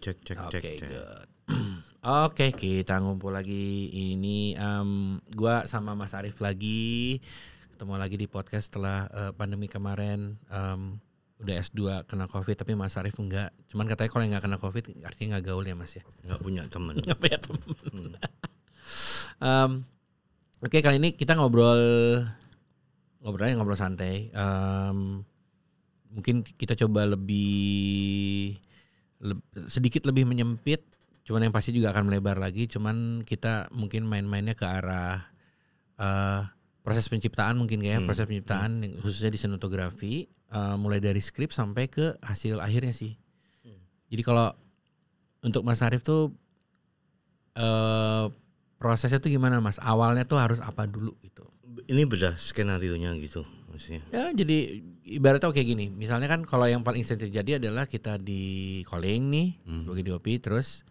cek cek cek cek Oke, good. Oke, kita ngumpul lagi. Ini em, gua sama Mas Arif lagi ketemu lagi di podcast setelah eh, pandemi kemarin. Em, udah S2 kena Covid tapi Mas Arif enggak. Cuman katanya kalau yang nggak kena Covid artinya nggak gaul ya Mas ya. Nggak punya teman. Nggak punya temen. Em, Oke, kali ini kita ngobrol ngobrolnya ngobrol santai. Em, mungkin kita coba lebih sedikit lebih menyempit cuman yang pasti juga akan melebar lagi cuman kita mungkin main-mainnya ke arah eh, proses penciptaan mungkin kayak Hmm, proses penciptaan yang khususnya di sinematografi eh, mulai dari skrip sampai ke hasil akhirnya sih. Jadi kalau untuk Mas Arief tuh eh prosesnya tuh gimana Mas? Awalnya tuh harus apa dulu gitu? Ini beda skenario nya gitu maksudnya. Ya jadi ibaratnya kayak gini. Misalnya kan kalau yang paling sering terjadi adalah kita di calling nih Hmm. sebagai DOP terus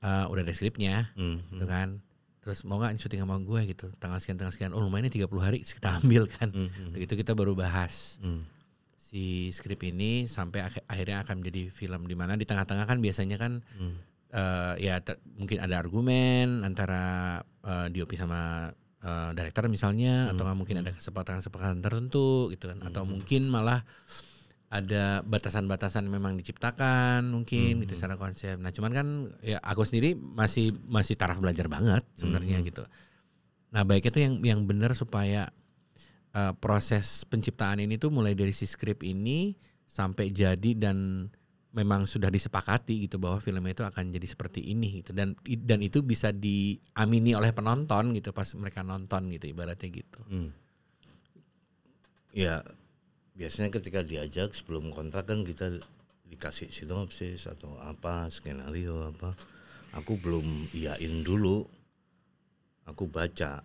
uh, udah ada skripnya Hmm, gitu kan. Terus mau nggak syuting sama gue gitu. Tanggal sekian tanggal sekian. Oh lumayan nih 30 hari kita ambil kan. hmm, hmm, Begitu kita baru bahas hmm. si skrip ini sampai ak- akhirnya akan menjadi film di mana di tengah-tengah kan biasanya kan Hmm. eh, ya mungkin ada argumen antara eh, DOP sama eh, director misalnya atau nggak mungkin ada kesepakatan-kesepakatan tertentu gitu kan. Atau mungkin malah ada batasan-batasan memang diciptakan mungkin gitu secara konsep. Nah, cuman kan ya aku sendiri masih masih taraf belajar banget sebenarnya gitu. Nah, baiknya tuh yang yang benar supaya eh, proses penciptaan ini tuh mulai dari si skrip ini sampai jadi dan memang sudah disepakati gitu bahwa filmnya itu akan jadi seperti ini gitu dan dan itu bisa diamini oleh penonton gitu pas mereka nonton gitu ibaratnya gitu. Hmm. Ya biasanya ketika diajak sebelum kontrak kan kita dikasih sinopsis atau apa skenario apa. Aku belum iyain dulu. Aku baca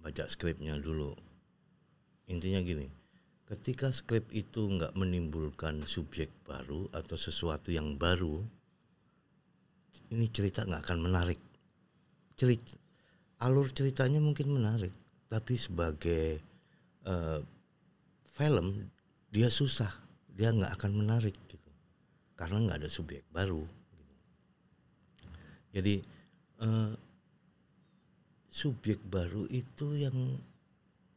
baca skripnya dulu. Intinya gini, ketika skrip itu nggak menimbulkan subjek baru atau sesuatu yang baru, ini cerita nggak akan menarik. Cerita, alur ceritanya mungkin menarik, tapi sebagai eh, film dia susah, dia nggak akan menarik gitu, karena nggak ada subjek baru. gitu. Jadi eh, subjek baru itu yang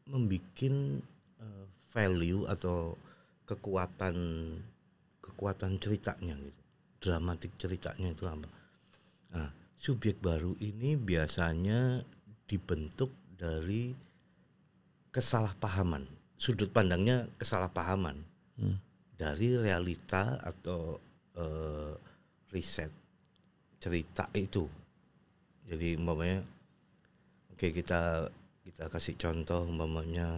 membuat eh, value atau kekuatan kekuatan ceritanya gitu, dramatik ceritanya itu apa? Nah, subjek baru ini biasanya dibentuk dari kesalahpahaman, sudut pandangnya kesalahpahaman Hmm. dari realita atau eh, riset cerita itu. Jadi umpamanya, oke kita kita kasih contoh umpamanya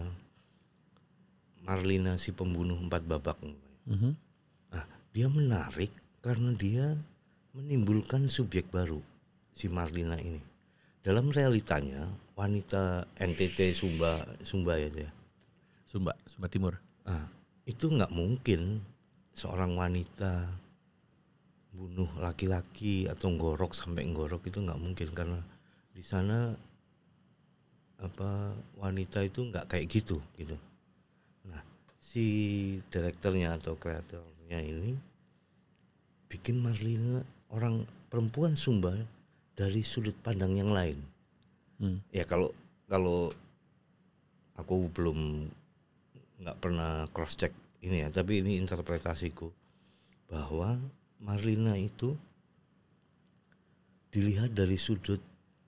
Marlina si pembunuh empat babak. Mhm. Nah, dia menarik karena dia menimbulkan subjek baru si Marlina ini. Dalam realitanya wanita NTT Sumba Sumba ya dia. Sumba, Sumba Timur. Ah, itu nggak mungkin seorang wanita bunuh laki-laki atau ngorok sampai ngorok itu nggak mungkin karena di sana apa wanita itu nggak kayak gitu gitu. Si direkturnya atau kreatornya ini bikin Marlina orang perempuan Sumba dari sudut pandang yang lain. Hmm. Ya kalau kalau aku belum nggak pernah cross check ini ya, tapi ini interpretasiku bahwa Marlina itu dilihat dari sudut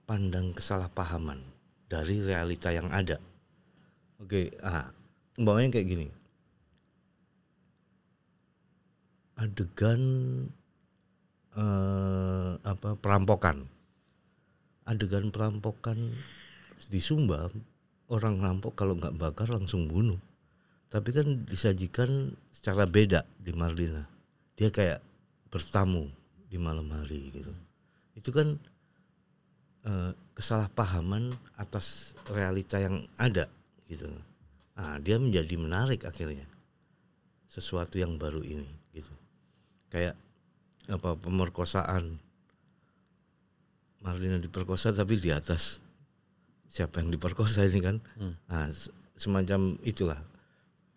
pandang kesalahpahaman dari realita yang ada. Oke, ah, umpamanya kayak gini. Adegan eh, apa perampokan. Adegan perampokan di Sumba orang rampok kalau nggak bakar langsung bunuh. Tapi kan disajikan secara beda di Marlina. Dia kayak bertamu di malam hari gitu. Itu kan eh, kesalahpahaman atas realita yang ada gitu. Nah, dia menjadi menarik akhirnya. Sesuatu yang baru ini gitu. Kayak apa pemerkosaan Marlina diperkosa tapi di atas siapa yang diperkosa ini kan Hmm. nah se- semacam itulah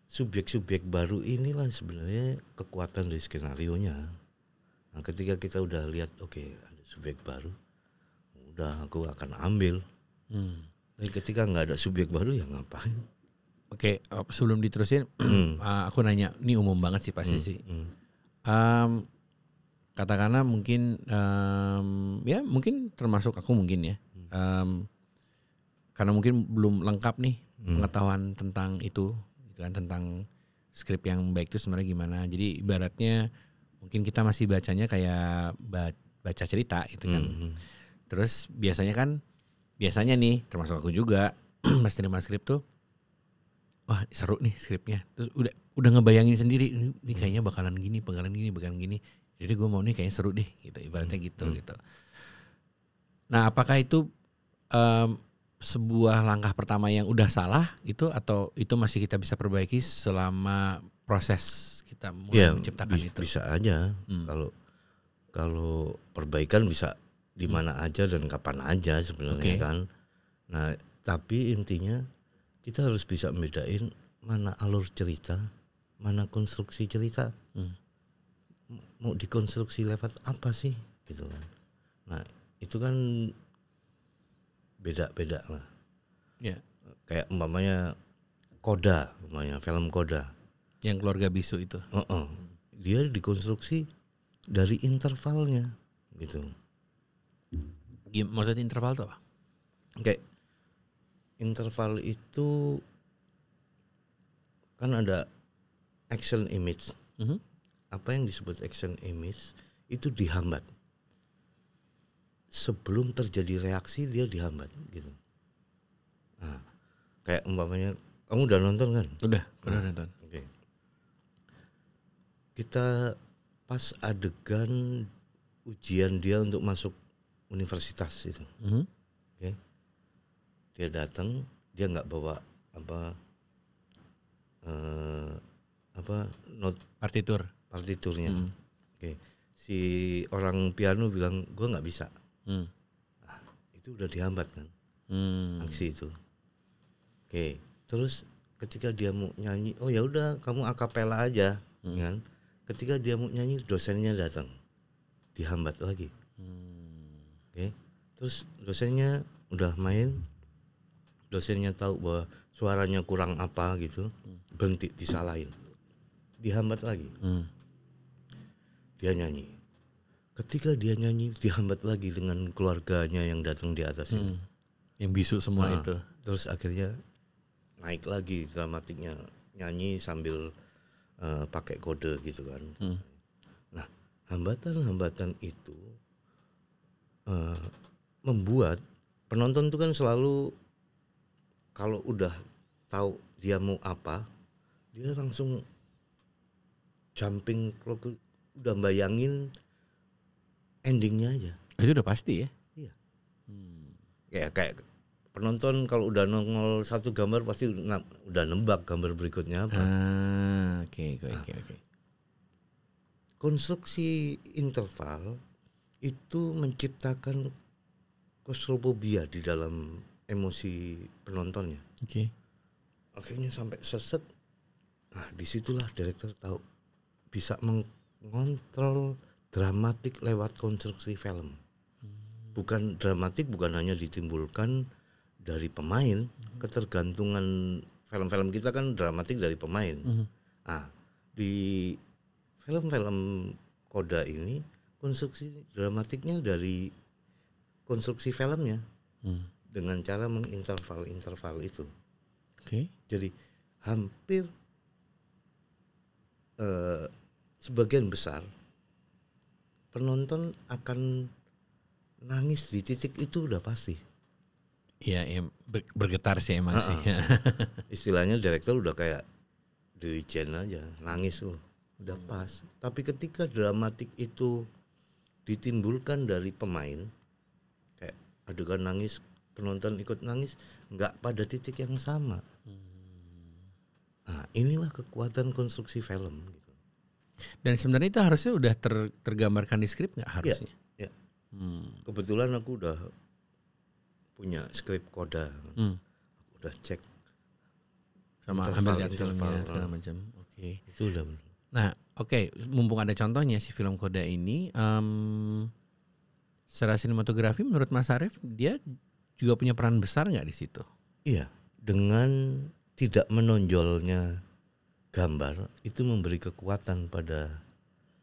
subjek-subjek baru inilah sebenarnya kekuatan dari skenario nya Nah, ketika kita udah lihat oke ada subjek baru, udah aku akan ambil. Hmm. Tapi ketika nggak ada subjek baru ya ngapain? Oke, eh, sebelum diterusin, eh, aku nanya, ini umum banget sih pasti sih. Hmm. Em, katakanlah mungkin em, ya mungkin termasuk aku mungkin ya, Em, karena mungkin belum lengkap nih pengetahuan tentang itu, gitu kan tentang skrip yang baik itu sebenarnya gimana. Jadi ibaratnya mungkin kita masih bacanya kayak ba- baca cerita gitu kan. Hmm. Terus biasanya kan biasanya nih termasuk aku juga pas terima skrip tuh wah seru nih skripnya. Terus udah udah ngebayangin sendiri ini, ini kayaknya bakalan gini, bakalan gini, bakalan gini. Jadi gue mau nih kayaknya seru deh gitu ibaratnya gitu gitu. Nah, apakah itu em, sebuah langkah pertama yang udah salah itu atau itu masih kita bisa perbaiki selama proses kita mulai Ya menciptakan bis- itu? bisa aja Hmm. kalau kalau perbaikan bisa di mana aja dan kapan aja sebenarnya Oke. kan. Nah tapi intinya kita harus bisa membedain mana alur cerita, mana konstruksi cerita. Hmm. Mau dikonstruksi lewat apa sih gitu kan. Nah itu kan beda-beda lah. Ya, Kayak umpamanya Koda, umpamanya film Koda. yang keluarga bisu itu. Heeh. Dia dikonstruksi dari intervalnya gitu. Gim- Maksudnya interval tuh apa? Kayak interval itu kan ada action image. Mhm. Apa yang disebut action image itu dihambat. Sebelum terjadi reaksi dia dihambat gitu. Nah, kayak umpamanya kamu udah nonton kan? Udah, udah nonton. Oke. Kita pas adegan ujian dia untuk masuk universitas itu. Mhm. Oke. Dia datang, dia nggak bawa apa eh, apa not Partitur. partiturnya. Hmm. Oke. Si orang piano bilang gua nggak bisa. Hmm. Itu udah dihambat kan Hmm. aksi itu. Oke. Terus ketika dia mau nyanyi, oh ya udah kamu akapela aja, Hmm. kan? Ketika dia mau nyanyi, dosennya datang, dihambat lagi. Hmm. Oke. Terus dosennya udah main, dosennya tahu bahwa suaranya kurang apa gitu, berhenti disalahin, dihambat lagi. Hmm. Dia nyanyi. Ketika dia nyanyi, dihambat lagi dengan keluarganya yang datang di atas ini. Hmm. Yang bisu semua Nah, itu. Terus akhirnya naik lagi dramatiknya nyanyi sambil eh, pakai kode gitu kan. Hmm. Nah, hambatan-hambatan itu eh, membuat penonton itu kan selalu kalau udah tahu dia mau apa, dia langsung jumping clock udah bayangin endingnya aja. Itu udah pasti ya. Iya. Hmm. Ya kayak penonton kalau udah nongol satu gambar pasti udah nembak gambar berikutnya apa. Ah, oke, oke, oke, oke. Konstruksi interval itu menciptakan klaustrofobia di dalam emosi penontonnya. Oke. Akhirnya sampai seset. Nah, di situlah direktur tahu bisa mengontrol dramatik lewat konstruksi film. Bukan dramatik bukan hanya ditimbulkan dari pemain, ketergantungan film-film kita kan dramatik dari pemain. Mhm. Ah, di film-film Koda ini konstruksi dramatiknya dari konstruksi filmnya Hmm. dengan cara menginterval-interval itu. Oke. Jadi hampir eh, sebagian besar penonton akan nangis di titik itu udah pasti. Iya, ya, ber- bergetar sih emang sih. Istilahnya direktur udah kayak dirijen aja, nangis loh, udah pas. Tapi ketika dramatik itu ditimbulkan dari pemain, kayak adegan nangis, penonton ikut nangis, nggak pada titik yang sama. Nah, inilah kekuatan konstruksi film. Dan sebenarnya itu harusnya udah ter- tergambarkan di skrip nggak harusnya? ya. Hmm. Kebetulan aku udah punya skrip koda, Hmm. aku udah cek Sama Interval, ambil filmnya segala ah. macam. Oke. itu udah. Nah, Oke, mumpung ada contohnya si film Koda ini, um, secara sinematografi menurut Mas Arief dia juga punya peran besar nggak di situ? Iya, dengan tidak menonjolnya gambar itu memberi kekuatan pada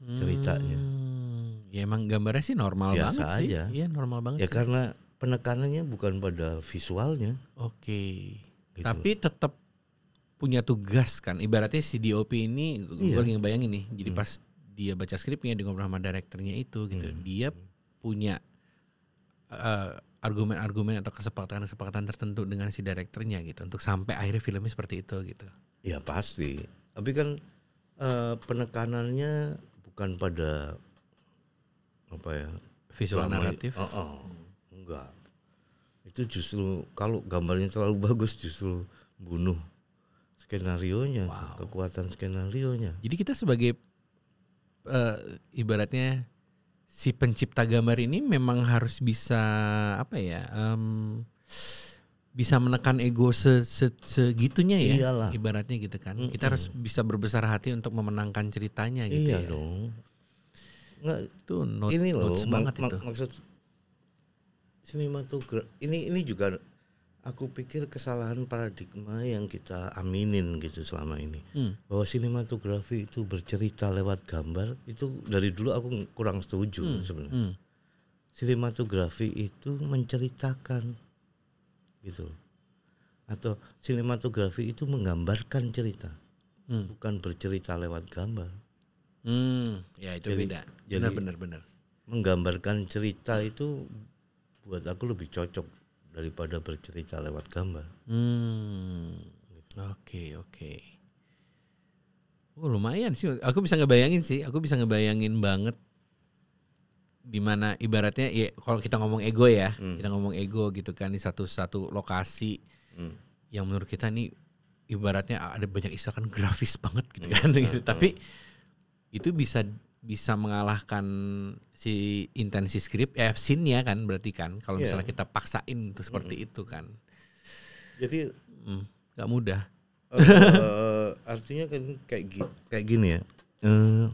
ceritanya. Hmm, ya emang gambarnya sih normal Biasa banget sih. aja. Iya normal banget. Ya sih. karena penekanannya bukan pada visualnya. Oke. Gitu. Tapi tetap punya tugas kan. Ibaratnya si DOP ini gue Iya. lagi ngebayangin nih. Jadi Hmm. pas dia baca skripnya dia ngobrol sama direkturnya itu gitu. Hmm. Dia punya eh, argumen-argumen atau kesepakatan-kesepakatan tertentu dengan si direkturnya gitu untuk sampai akhirnya filmnya seperti itu gitu. Ya pasti. Tapi kan eh, penekanannya bukan pada apa ya? Visual selama- naratif. Oh, oh. enggak. Itu justru kalau gambarnya terlalu bagus justru bunuh skenario-nya, Wow. kekuatan skenario-nya. Jadi kita sebagai eh, ibaratnya si pencipta gambar ini memang harus bisa apa ya? em, bisa menekan ego se, se- segitunya ya. Iyalah. Ibaratnya gitu kan. Kita Mm-mm. harus bisa berbesar hati untuk memenangkan ceritanya gitu iya ya. dong. Nggak, Itu note, ini loh notes mak- mak- itu. maksud sinematografi ini ini juga aku pikir kesalahan paradigma yang kita aminin gitu selama ini Hmm. bahwa sinematografi itu bercerita lewat gambar itu dari dulu aku kurang setuju Hmm, sebenarnya hmm. sinematografi itu menceritakan gitu atau sinematografi itu menggambarkan cerita Hmm. bukan bercerita lewat gambar Hmm, ya itu Jadi- beda. Benar benar benar. menggambarkan cerita itu buat aku lebih cocok daripada bercerita lewat gambar. Hmm. Oke, oke. Oh, lumayan sih. Aku bisa ngebayangin sih. Aku bisa ngebayangin banget di mana ibaratnya ya kalau kita ngomong ego ya, Hmm. kita ngomong ego gitu kan di satu satu lokasi Hmm. yang menurut kita nih ibaratnya ada banyak istilah kan grafis banget gitu Hmm, kan hmm, gitu. Tapi itu bisa bisa mengalahkan si intensi skrip eh scene ya kan berarti kan kalau Iya. misalnya kita paksain tuh seperti itu kan. Jadi Hmm, nggak mudah. eh, artinya kan kayak gi- kayak gini ya. Eh,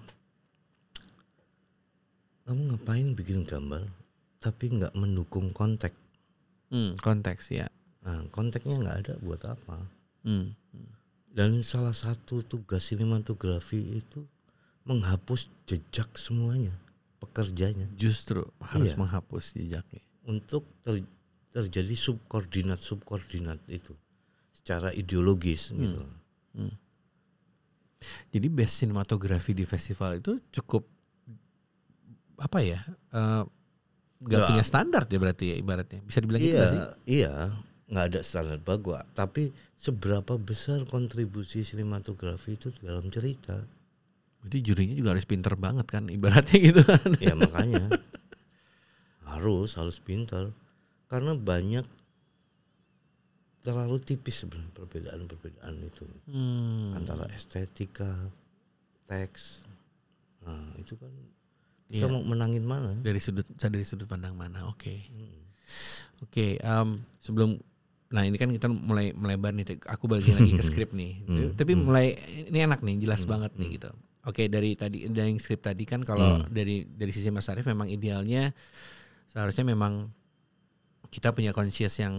kamu ngapain bikin gambar tapi nggak mendukung konteks? Hmm, konteks ya. Nah, konteksnya nggak ada buat apa? Hmm. Dan salah satu tugas sinematografi itu menghapus jejak semuanya pekerjanya. Justru harus Iya. menghapus jejaknya. untuk ter- terjadi subkoordinat subkoordinat itu secara ideologis Hmm. gitu. Jadi best sinematografi di festival itu cukup apa ya? eh, nggak Nggak. punya standar ya berarti ya ibaratnya. Bisa dibilang gitu Iya, nggak sih? iya, nggak ada standar bagus. Tapi seberapa besar kontribusi sinematografi itu dalam cerita? Jadi jurinya juga harus pinter banget kan ibaratnya gitu kan. Ya makanya harus harus pintar karena banyak terlalu tipis sebenarnya perbedaan-perbedaan itu Hmm. antara estetika, teks. Nah itu kan Iya. mau menangin mana? dari sudut dari sudut pandang mana? Oke. Hmm. Oke, em, sebelum nah ini kan kita mulai melebar nih. Aku balikin lagi ke skrip nih. Hmm, Tapi hmm. mulai ini enak nih, jelas Hmm, banget nih hmm. gitu. Oke, dari tadi dari skrip tadi kan kalau Hmm. dari dari sisi Mas Arief memang idealnya seharusnya memang kita punya conscious yang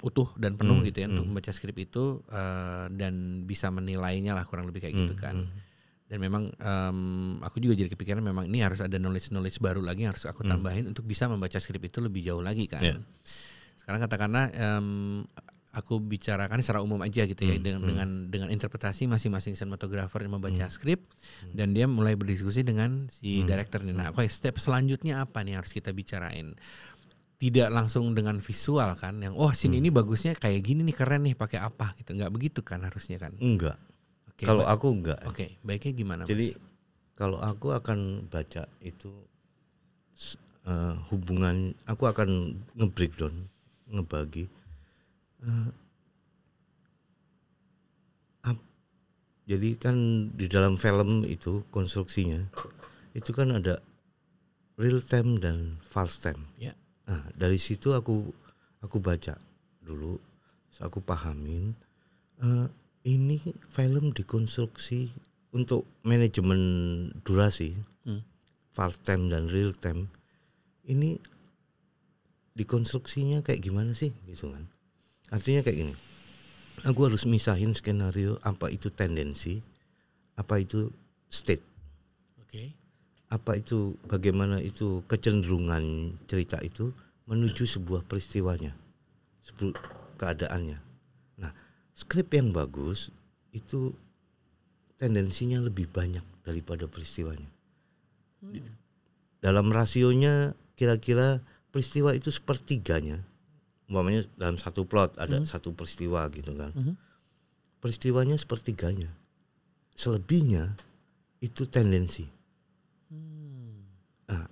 utuh dan penuh Hmm, gitu ya untuk hmm. membaca skrip itu eh, dan bisa menilainya lah kurang lebih kayak gitu Hmm, kan. hmm. Dan memang em, aku juga jadi kepikiran memang ini harus ada knowledge knowledge baru lagi yang harus aku Hmm. tambahin untuk bisa membaca skrip itu lebih jauh lagi kan. Ya. Sekarang katakanlah em, aku bicarakan secara umum aja gitu ya Hmm, dengan hmm. dengan dengan interpretasi masing-masing sinematografer yang membaca Hmm. skrip dan dia mulai berdiskusi dengan si Hmm. director nih. Nah, oke step selanjutnya apa nih harus kita bicarain? Tidak langsung dengan visual kan yang oh scene Hmm. ini bagusnya kayak gini nih keren nih pakai apa gitu. nggak begitu kan harusnya kan. Enggak. Oke. kalau aku enggak. Oke, baiknya gimana? Jadi Mas? kalau aku akan baca itu eh, hubungan aku akan nge-breakdown, ngebagi eh, ap- jadi kan di dalam film itu konstruksinya itu kan ada real time dan false time. Ya. Nah, dari situ aku aku baca dulu, terus aku pahamin eh, ini film dikonstruksi untuk manajemen durasi, Hmm. fast time dan real time ini dikonstruksinya kayak gimana sih gitu kan? Artinya kayak gini. Aku harus misahin skenario apa itu tendensi, apa itu state, Oke. apa itu bagaimana itu kecenderungan cerita itu menuju sebuah peristiwanya, sebuah keadaannya. Skrip yang bagus itu tendensinya lebih banyak daripada peristiwanya. Di- Dalam rasionya kira-kira peristiwa itu sepertiganya. Umpamanya dalam satu plot ada satu peristiwa gitu kan. Mhm. Peristiwanya sepertiganya. Selebihnya itu tendensi. Nah,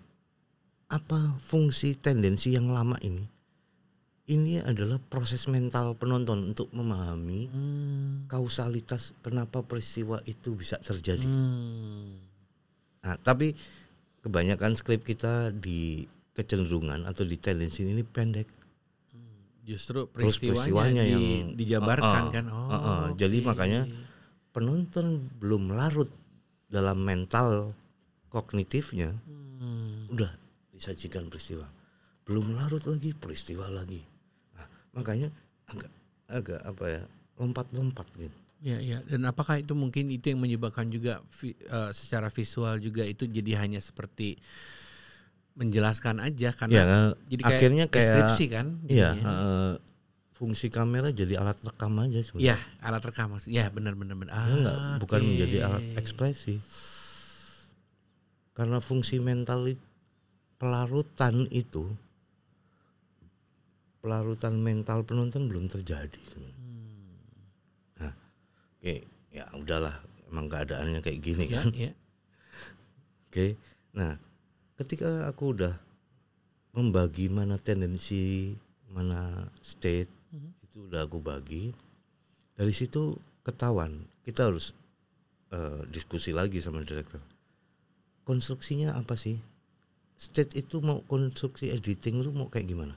apa fungsi tendensi yang lama ini? Ini adalah proses mental penonton untuk memahami Hmm. kausalitas kenapa peristiwa itu bisa terjadi. Hmm. Nah, tapi kebanyakan skrip kita di kecenderungan atau di tendensi ini pendek. Justru Terus peristiwanya, peristiwanya di- yang- dijabarkan Uh-uh, kan. Oh. uh-uh. Jadi oke. makanya Penonton belum larut dalam mental kognitifnya, Hmm. udah disajikan peristiwa. Belum larut lagi peristiwa lagi. Makanya agak agak apa ya lompat-lompat gitu. Ya, ya. Dan apakah itu mungkin itu yang menyebabkan juga vi- eh, secara visual juga itu jadi hanya seperti menjelaskan aja karena Ya, jadi kayak akhirnya kayak deskripsi kan? Iya, eh, fungsi kamera jadi alat rekam aja Iya, sebenarnya. alat rekam maksud- Ya, benar benar benar. Ya enggak, Ah, bukan menjadi alat ekspresi. Karena fungsi mental pelarutan itu pelarutan mental penonton belum terjadi. Hmm. Nah, oke, ya udahlah, emang keadaannya kayak gini Ya, kan. ya. Oke. Nah, ketika aku udah membagi mana tendensi, mana state, Mhm. itu udah aku bagi. Dari situ ketahuan, kita harus eh, diskusi lagi sama direktur. Konstruksinya apa sih? State itu mau konstruksi editing lu mau kayak gimana?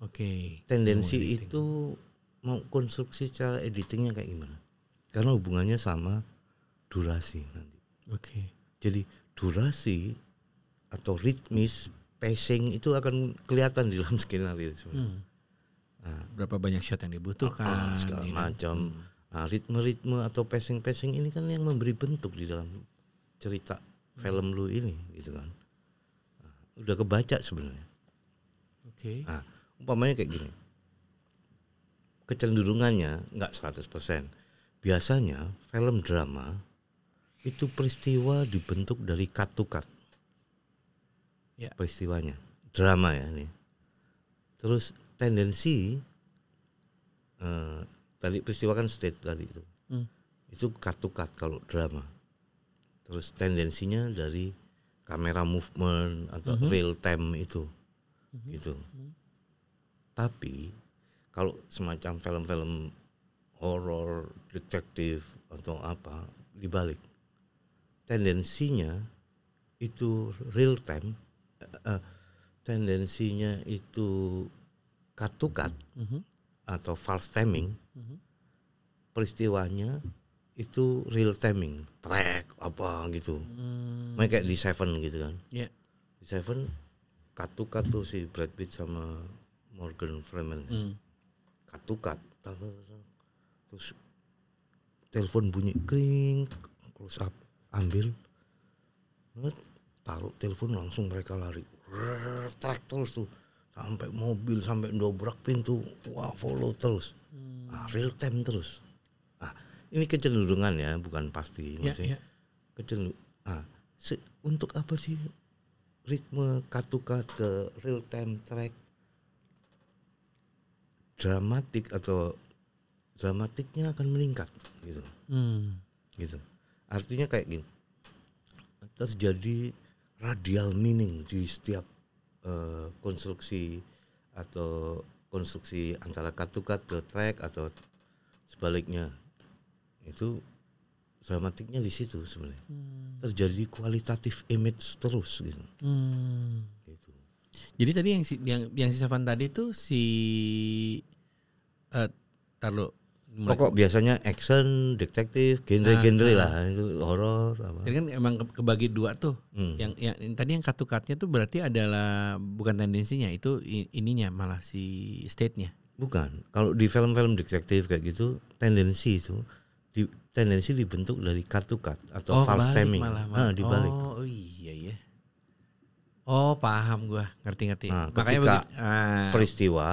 Oke. Tendensi Mau editing. itu mau konstruksi cara editingnya kayak gimana? Karena hubungannya sama durasi nanti. Oke. Jadi durasi atau ritmis, pacing itu akan kelihatan di dalam skenario sebenarnya. Hmm. Nah, Berapa banyak shot yang dibutuhkan? ah, segala gitu. macam. Nah, ritme-ritme atau pacing-pacing ini kan yang memberi bentuk di dalam cerita film lu ini gitu kan. Nah, udah kebaca sebenarnya. Oke. Nah, umpamanya kayak gini. Kecenderungannya nggak 100%. Biasanya film drama itu peristiwa dibentuk dari cut to cut. Ya. Peristiwanya. Drama ya ini. Terus tendensi eh, tadi peristiwa kan state tadi itu. Hmm. Itu cut to cut kalau drama. Terus tendensinya dari kamera movement atau Mhm. real time itu. Mhm. Gitu. Tapi kalau semacam film-film horor, detektif atau apa dibalik tendensinya itu real time, eh, tendensinya itu cut to cut Mhm. atau false timing, Mhm. peristiwanya itu real timing, track apa gitu. Hmm. Makanya kayak di Seven gitu kan. Ya. Di Seven cut to cut tuh si Brad Pitt sama Morgan Freeman. Hmm. tak. terus telepon bunyi kring close up ambil Net, taruh telepon langsung mereka lari track terus tuh sampai mobil sampai dobrak pintu wah follow terus Hmm. ah, real time terus ah ini kecenderungan ya bukan pasti Ya, maksudnya ya. kecenderung ah se- untuk apa sih ritme cut ke real time track dramatik atau dramatiknya akan meningkat gitu Hmm. gitu artinya kayak gini terjadi radial meaning di setiap eh, konstruksi atau konstruksi antara cut ke track atau sebaliknya itu dramatiknya di situ sebenarnya Hmm. terjadi kualitatif image terus gitu Hmm. Jadi tadi yang si, yang yang si Savan tadi tuh si eh taruh mulai- Pokok biasanya action, detektif, genre-genre lah itu horor apa. Jadi kan emang ke- kebagi dua tuh. Hmm. Yang yang yang tadi yang katukatnya tuh berarti adalah bukan tendensinya, itu ininya malah si state-nya. Bukan. Kalau di film-film detektif kayak gitu tendensi itu di, tendensi dibentuk dari cut atau false kebalik stemming. malah, Ah, malah. dibalik. Oh, iya ya. Oh, paham gua. Ngerti-ngerti. Nah, Makanya ketika begi- ah, Peristiwa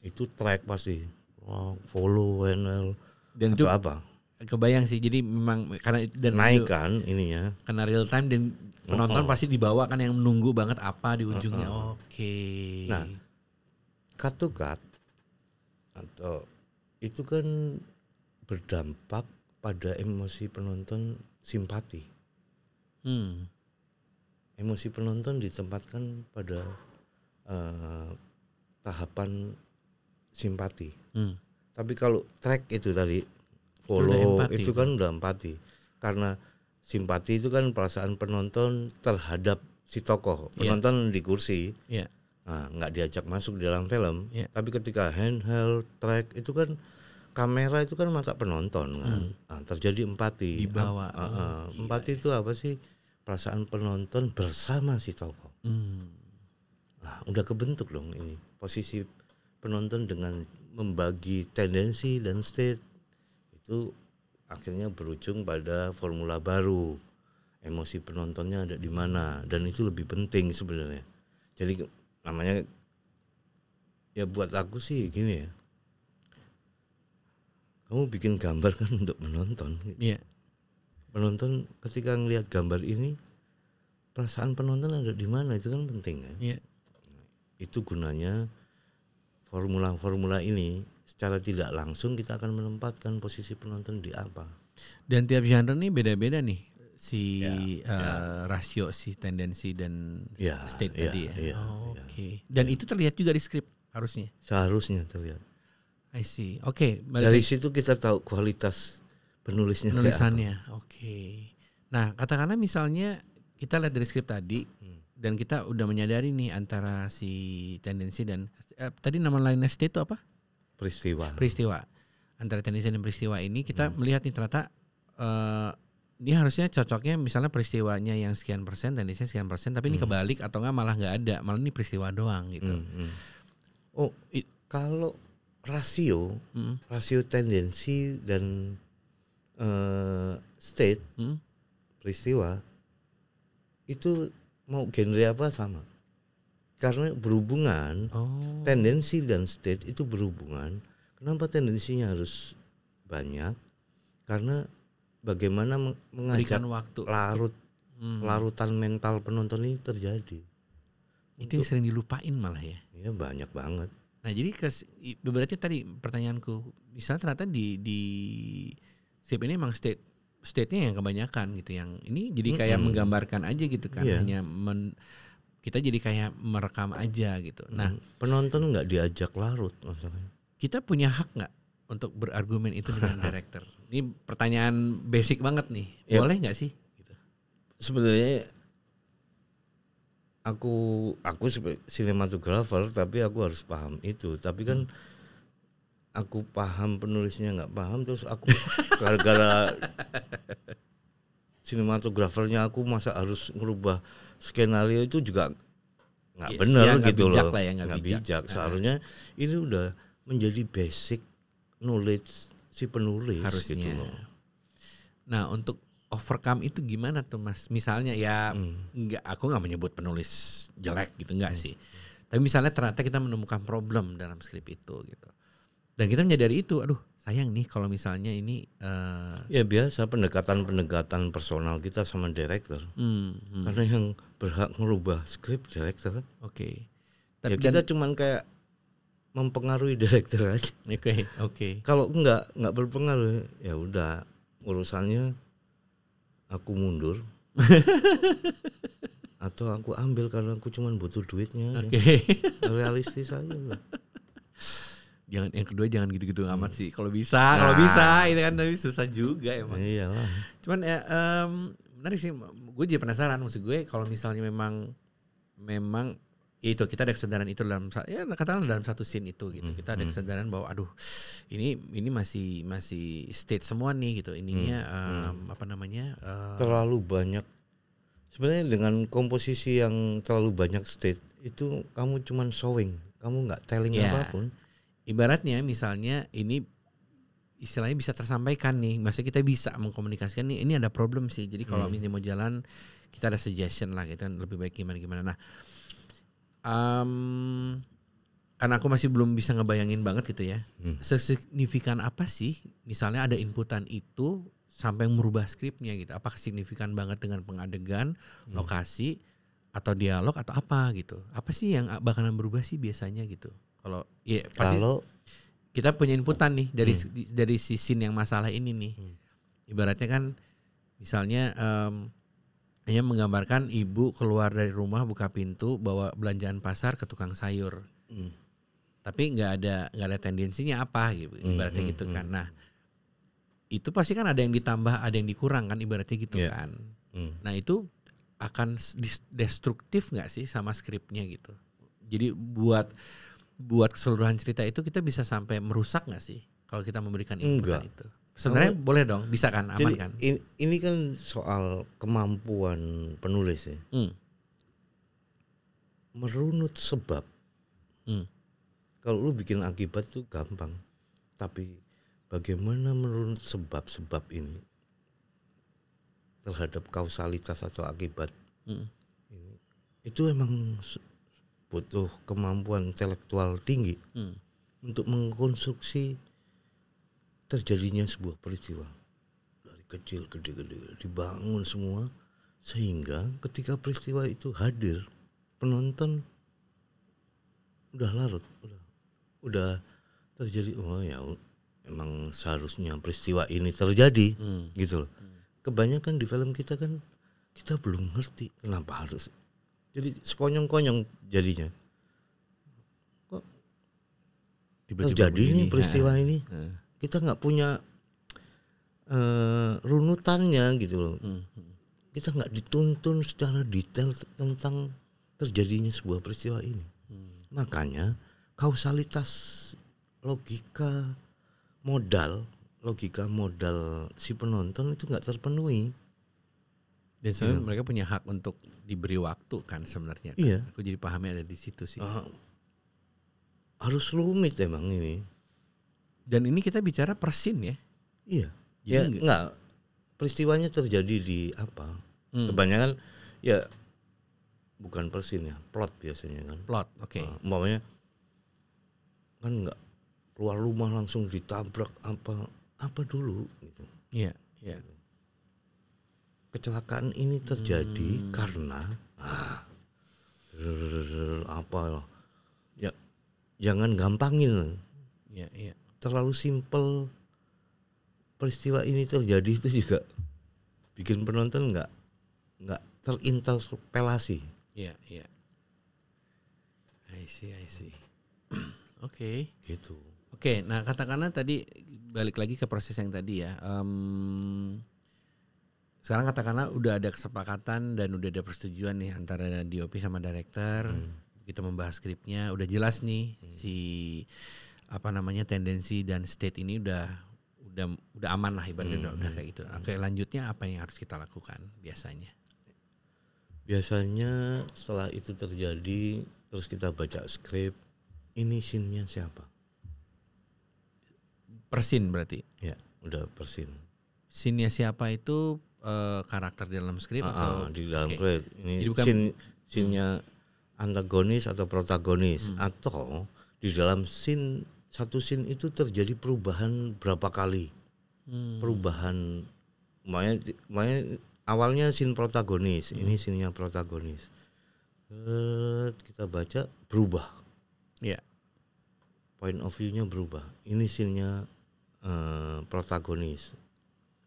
itu track pasti. Oh, follow and dan itu apa? kebayang sih. Jadi memang karena dan Naik itu- kan ininya. karena real time dan penonton Oh, oh. pasti dibawa kan yang menunggu banget apa di ujungnya. Oke. Nah, cut to cut atau itu kan berdampak pada emosi penonton simpati. Hmm. Emosi penonton ditempatkan pada eh, tahapan simpati. Hmm. Tapi kalau track itu tadi follow itu kan udah empati. Karena simpati itu kan perasaan penonton terhadap si tokoh. Iya. Penonton di kursi, Iya. nah, nggak diajak masuk di dalam film. Iya. Tapi ketika handheld track itu kan kamera itu kan mata penonton kan. Nah, terjadi empati. Hmm. Dibawa. Ap- ah, Oh, ah. empati itu apa sih? Perasaan penonton bersama si tokoh. Hmm. Nah, udah kebentuk dong ini posisi penonton dengan membagi tendensi dan state itu akhirnya berujung pada formula baru emosi penontonnya ada di mana dan itu lebih penting sebenarnya jadi namanya ya buat aku sih gini ya kamu bikin gambar kan untuk menonton Iya. Penonton ketika ngelihat gambar ini perasaan penonton ada di mana itu kan penting kan Iya. itu gunanya formula-formula ini secara tidak langsung kita akan menempatkan posisi penonton di apa. Dan tiap genre nih beda-beda nih si Ya, eh, rasio si tendensi dan Ya, state ya, tadi ya. ya, Oh, ya. Oke. Dan itu terlihat juga di skrip harusnya. Seharusnya terlihat. I see. Oke, balik Dari situ kita tahu kualitas penulisnya. penulisannya. Oke. Nah, katakanlah misalnya kita lihat dari skrip tadi Hmm. dan kita udah menyadari nih antara si tendensi dan eh, tadi nama lainnya state itu apa? Peristiwa. peristiwa antara tendensi dan peristiwa ini kita Hmm. melihat nih ternyata eh, ini harusnya cocoknya misalnya peristiwanya yang sekian persen tendensinya sekian persen tapi ini Hmm. kebalik atau enggak malah nggak ada malah ini peristiwa doang gitu Hmm, hmm. Oh, kalau rasio, Mm, rasio tendensi dan eh, state mm. peristiwa itu mau genre apa sama. Karena berhubungan oh tendensi dan state itu berhubungan. Kenapa tendensinya harus banyak? Karena bagaimana meng- mengajak berikan waktu larut Hmm. larutan mental penonton ini terjadi. itu yang sering dilupain malah ya Ya banyak banget. nah jadi berarti tadi pertanyaanku misalnya ternyata di di script ini emang state state-nya yang kebanyakan gitu yang ini jadi kayak Mm-mm. menggambarkan aja gitu kan Iya. hanya men- kita jadi kayak merekam aja gitu nah penonton nggak diajak larut masalahnya. kita punya hak nggak untuk berargumen itu dengan director? Ini pertanyaan basic banget nih. Yep. Boleh nggak sih? Gitu. Sebenarnya aku aku sinematografer tapi aku harus paham itu. Tapi kan aku paham penulisnya nggak paham terus aku gara-gara sinematografernya aku masa harus ngerubah skenario itu juga nggak Iya, benar ya, gitu bijak loh lah ya, nggak bijak. bijak. Ah. seharusnya ini udah menjadi basic knowledge si penulis Harusnya. gitu loh Nah untuk overcome itu gimana tuh mas? Misalnya ya Hmm. nggak, aku nggak menyebut penulis jelek gitu nggak sih. Tapi misalnya ternyata kita menemukan problem dalam skrip itu gitu. Dan kita menyadari itu, aduh sayang nih kalau misalnya ini. eh, ya biasa pendekatan-pendekatan personal kita sama director hmm, hmm, karena yang berhak merubah skrip director Oke. ya Tapi kita dan- cuman kayak mempengaruhi director aja Oke oke. kalau enggak nggak berpengaruh ya udah urusannya aku mundur atau aku ambil karena aku cuman butuh duitnya aja. Oke. realistis aja lah jangan yang kedua jangan gitu-gitu amat sih. Kalau bisa, kalau bisa itu kan tapi susah juga emang. iyalah. Cuman ya em, menarik sih. Gue jadi penasaran maksud gue kalau misalnya memang memang itu kita ada kesadaran itu dalam ya katakanlah dalam satu scene itu gitu. Kita ada kesadaran bahwa aduh ini ini masih masih state semua nih gitu. Ininya em, apa namanya eh, terlalu banyak. Sebenarnya dengan komposisi yang terlalu banyak state itu kamu cuman showing. Kamu nggak telling Ya. apa pun ibaratnya misalnya ini istilahnya bisa tersampaikan nih. Maksudnya kita bisa mengkomunikasikan nih ini ada problem sih. Jadi kalau Hmm. ini mau jalan kita ada suggestion lah gitu kan lebih baik gimana gimana nah em, karena aku masih belum bisa ngebayangin banget gitu ya. Hmm. sesignifikan apa sih? Misalnya ada inputan itu sampai merubah skripnya gitu. Apakah signifikan banget dengan pengadegan Hmm. lokasi atau dialog atau apa gitu? Apa sih yang bakalan berubah sih biasanya gitu kalau ya pasti kalau kita punya inputan nih dari dari sisi yang masalah ini nih. Hmm. Ibaratnya kan misalnya em, hanya menggambarkan ibu keluar dari rumah buka pintu bawa belanjaan pasar ke tukang sayur. Hmm. Tapi nggak ada nggak ada tendensinya apa gitu. Ibaratnya hmm, gitu kan. Nah, itu pasti kan ada yang ditambah, ada yang dikurang kan ibaratnya gitu Iya. kan. Hmm. Nah, itu akan destruktif nggak sih sama skripnya gitu. Jadi buat buat keseluruhan cerita itu kita bisa sampai merusak nggak sih kalau kita memberikan inputan Enggak. itu? Sebenarnya boleh dong, bisa kan, aman jadi kan? ini, ini kan soal kemampuan penulis ya Hmm, merunut sebab hmm, kalau lu bikin akibat tuh gampang tapi bagaimana merunut sebab-sebab ini terhadap kausalitas atau akibat hmm. ini itu emang butuh kemampuan intelektual tinggi Hmm. untuk mengkonstruksi terjadinya sebuah peristiwa dari kecil gede-gede dibangun semua sehingga ketika peristiwa itu hadir penonton udah larut udah udah terjadi oh ya emang seharusnya peristiwa ini terjadi Hmm. gitu loh kebanyakan di film kita kan kita belum ngerti kenapa harus jadi sekonyong-konyong jadinya Tiba-tiba terjadi nih begini. peristiwa Nah, ini nah. kita nggak punya eh, runutannya gitu loh Hmm, hmm. kita nggak dituntun secara detail tentang terjadinya sebuah peristiwa ini Hmm. makanya kausalitas logika modal logika modal si penonton itu nggak terpenuhi Dan sebenarnya mereka punya hak untuk diberi waktu kan sebenarnya. kan. Iya. Aku jadi pahami ada di situ sih. Ah, harus rumit emang ini Dan ini kita bicara persin ya. iya Jadi ya nggak- nggak peristiwanya terjadi di apa Hmm. kebanyakan ya bukan persin ya plot biasanya kan Plot, oke. Nah, umpamanya kan nggak keluar rumah langsung ditabrak apa apa dulu gitu. Iya, iya. Kecelakaan ini terjadi Hmm. karena ah, apa loh ya jangan gampangin Iya, iya. terlalu simpel peristiwa ini terjadi itu juga bikin penonton nggak nggak terinterpelasi Iya, iya. I see, I see. Oke. gitu Oke, nah katakanlah tadi balik lagi ke proses yang tadi ya. Em, sekarang katakanlah udah ada kesepakatan dan udah ada persetujuan nih antara DOP sama director. Kita membahas skripnya, udah jelas nih si apa namanya tendensi dan state ini udah udah udah aman lah ibaratnya udah, udah kayak gitu. Oke, lanjutnya apa yang harus kita lakukan biasanya? biasanya setelah itu terjadi terus kita baca skrip ini scene-nya siapa Persin berarti. ya udah persin Scene-nya siapa itu eh, karakter di dalam skrip Ah, atau ah, di dalam oke. skrip ini Jadi bukan- scene scene-nya antagonis atau protagonis Hmm. atau di dalam scene satu scene itu terjadi perubahan berapa kali Hmm. perubahan makanya makanya awalnya scene protagonis Hmm. ini scene-nya protagonis kita baca berubah Iya. point of view-nya berubah ini scene-nya eh, protagonis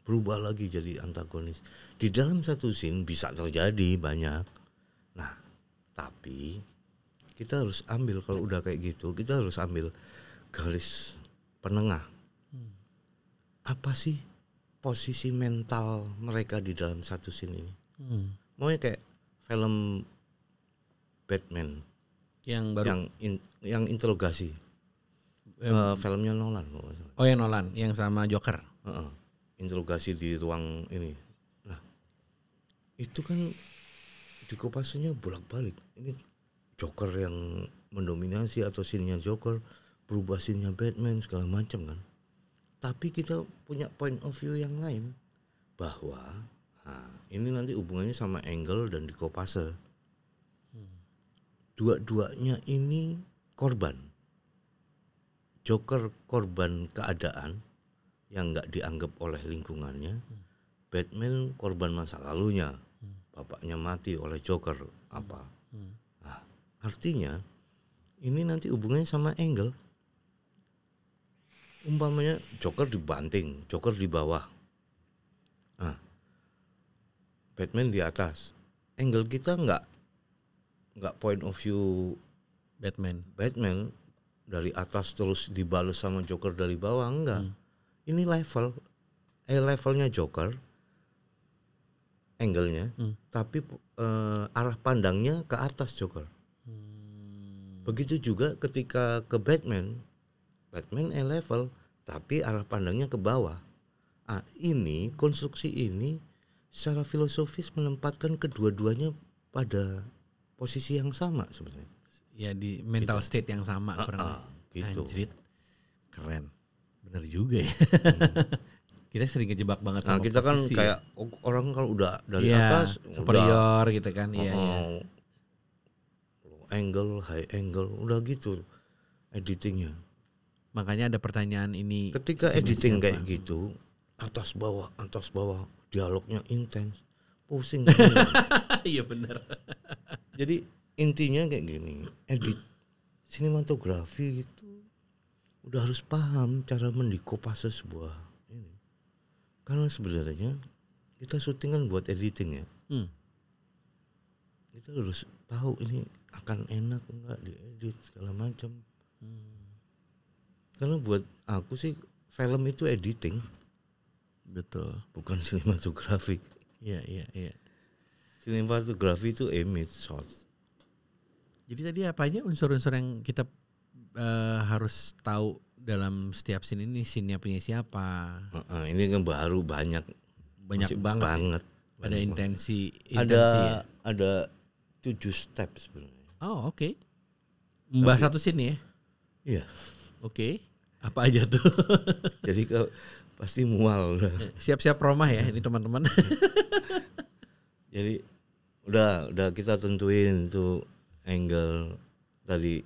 berubah lagi jadi antagonis di dalam satu scene bisa terjadi banyak nah tapi kita harus ambil kalau udah kayak gitu kita harus ambil garis penengah apa sih posisi mental mereka di dalam satu scene ini Hmm. Maunya kayak film Batman Yang baru yang in- yang interogasi. Eh, filmnya Nolan. Oh yang Nolan, yang sama Joker. Heeh. Interogasi di ruang ini. Nah, itu kan di kopasnya bolak-balik. Ini Joker yang mendominasi atau sinnya Joker, berubah sinnya Batman segala macam kan. Tapi kita punya point of view yang lain bahwa nah, ini nanti hubungannya sama Angle dan di Kopase. Dua-duanya ini korban. Joker korban keadaan yang nggak dianggap oleh lingkungannya. Batman korban masa lalunya. Bapaknya mati oleh Joker apa. Nah, artinya ini nanti hubungannya sama Angle. Umpamanya Joker dibanting, Joker di bawah. Nah, Batman di atas. Angle kita nggak nggak point of view Batman. Batman dari atas terus dibalas sama Joker dari bawah enggak. Ini level eh levelnya Joker angle-nya Hmm. tapi eh, arah pandangnya ke atas Joker. Begitu juga ketika ke Batman Batman A level tapi arah pandangnya ke bawah. Ah, ini konstruksi ini secara filosofis menempatkan kedua-duanya pada posisi yang sama sebenarnya. Ya di mental state yang sama ah, lebih. gitu. Anjrit. Keren. Bener juga ya. kita sering kejebak banget Nah, sama kita kan posisi ya. kayak oh, orang kalau udah dari Iya, atas udah superior gitu kan. Iya, oh, iya. low angle, high angle, udah gitu editingnya. Makanya ada pertanyaan ini. Ketika editing siapa? kayak gitu, atas bawah, atas bawah, dialognya intens, pusing. Iya bener. Jadi intinya kayak gini, edit sinematografi itu udah harus paham cara mendikopase sebuah ini. Karena sebenarnya kita syuting kan buat editing ya. Hmm. Kita harus tahu ini akan enak enggak diedit segala macam. Karena buat aku sih film itu editing, Betul. bukan sinematografi. Iya, iya, iya. Sinematografi itu image shots. Jadi tadi apa aja unsur-unsur yang kita eh, harus tahu dalam setiap scene ini scene-nya punya siapa? Heeh, ini kan baru banyak Banyak Masih banget. ya. banget. Ada intensi, ada intensi ya? ada tujuh step sebenarnya. Oh, oke. Membahas satu scene ya. Iya. Oke. Apa aja tuh? Jadi ke, pasti mual. Siap-siap romah ya ini teman-teman. Jadi udah udah kita tentuin tuh angle tadi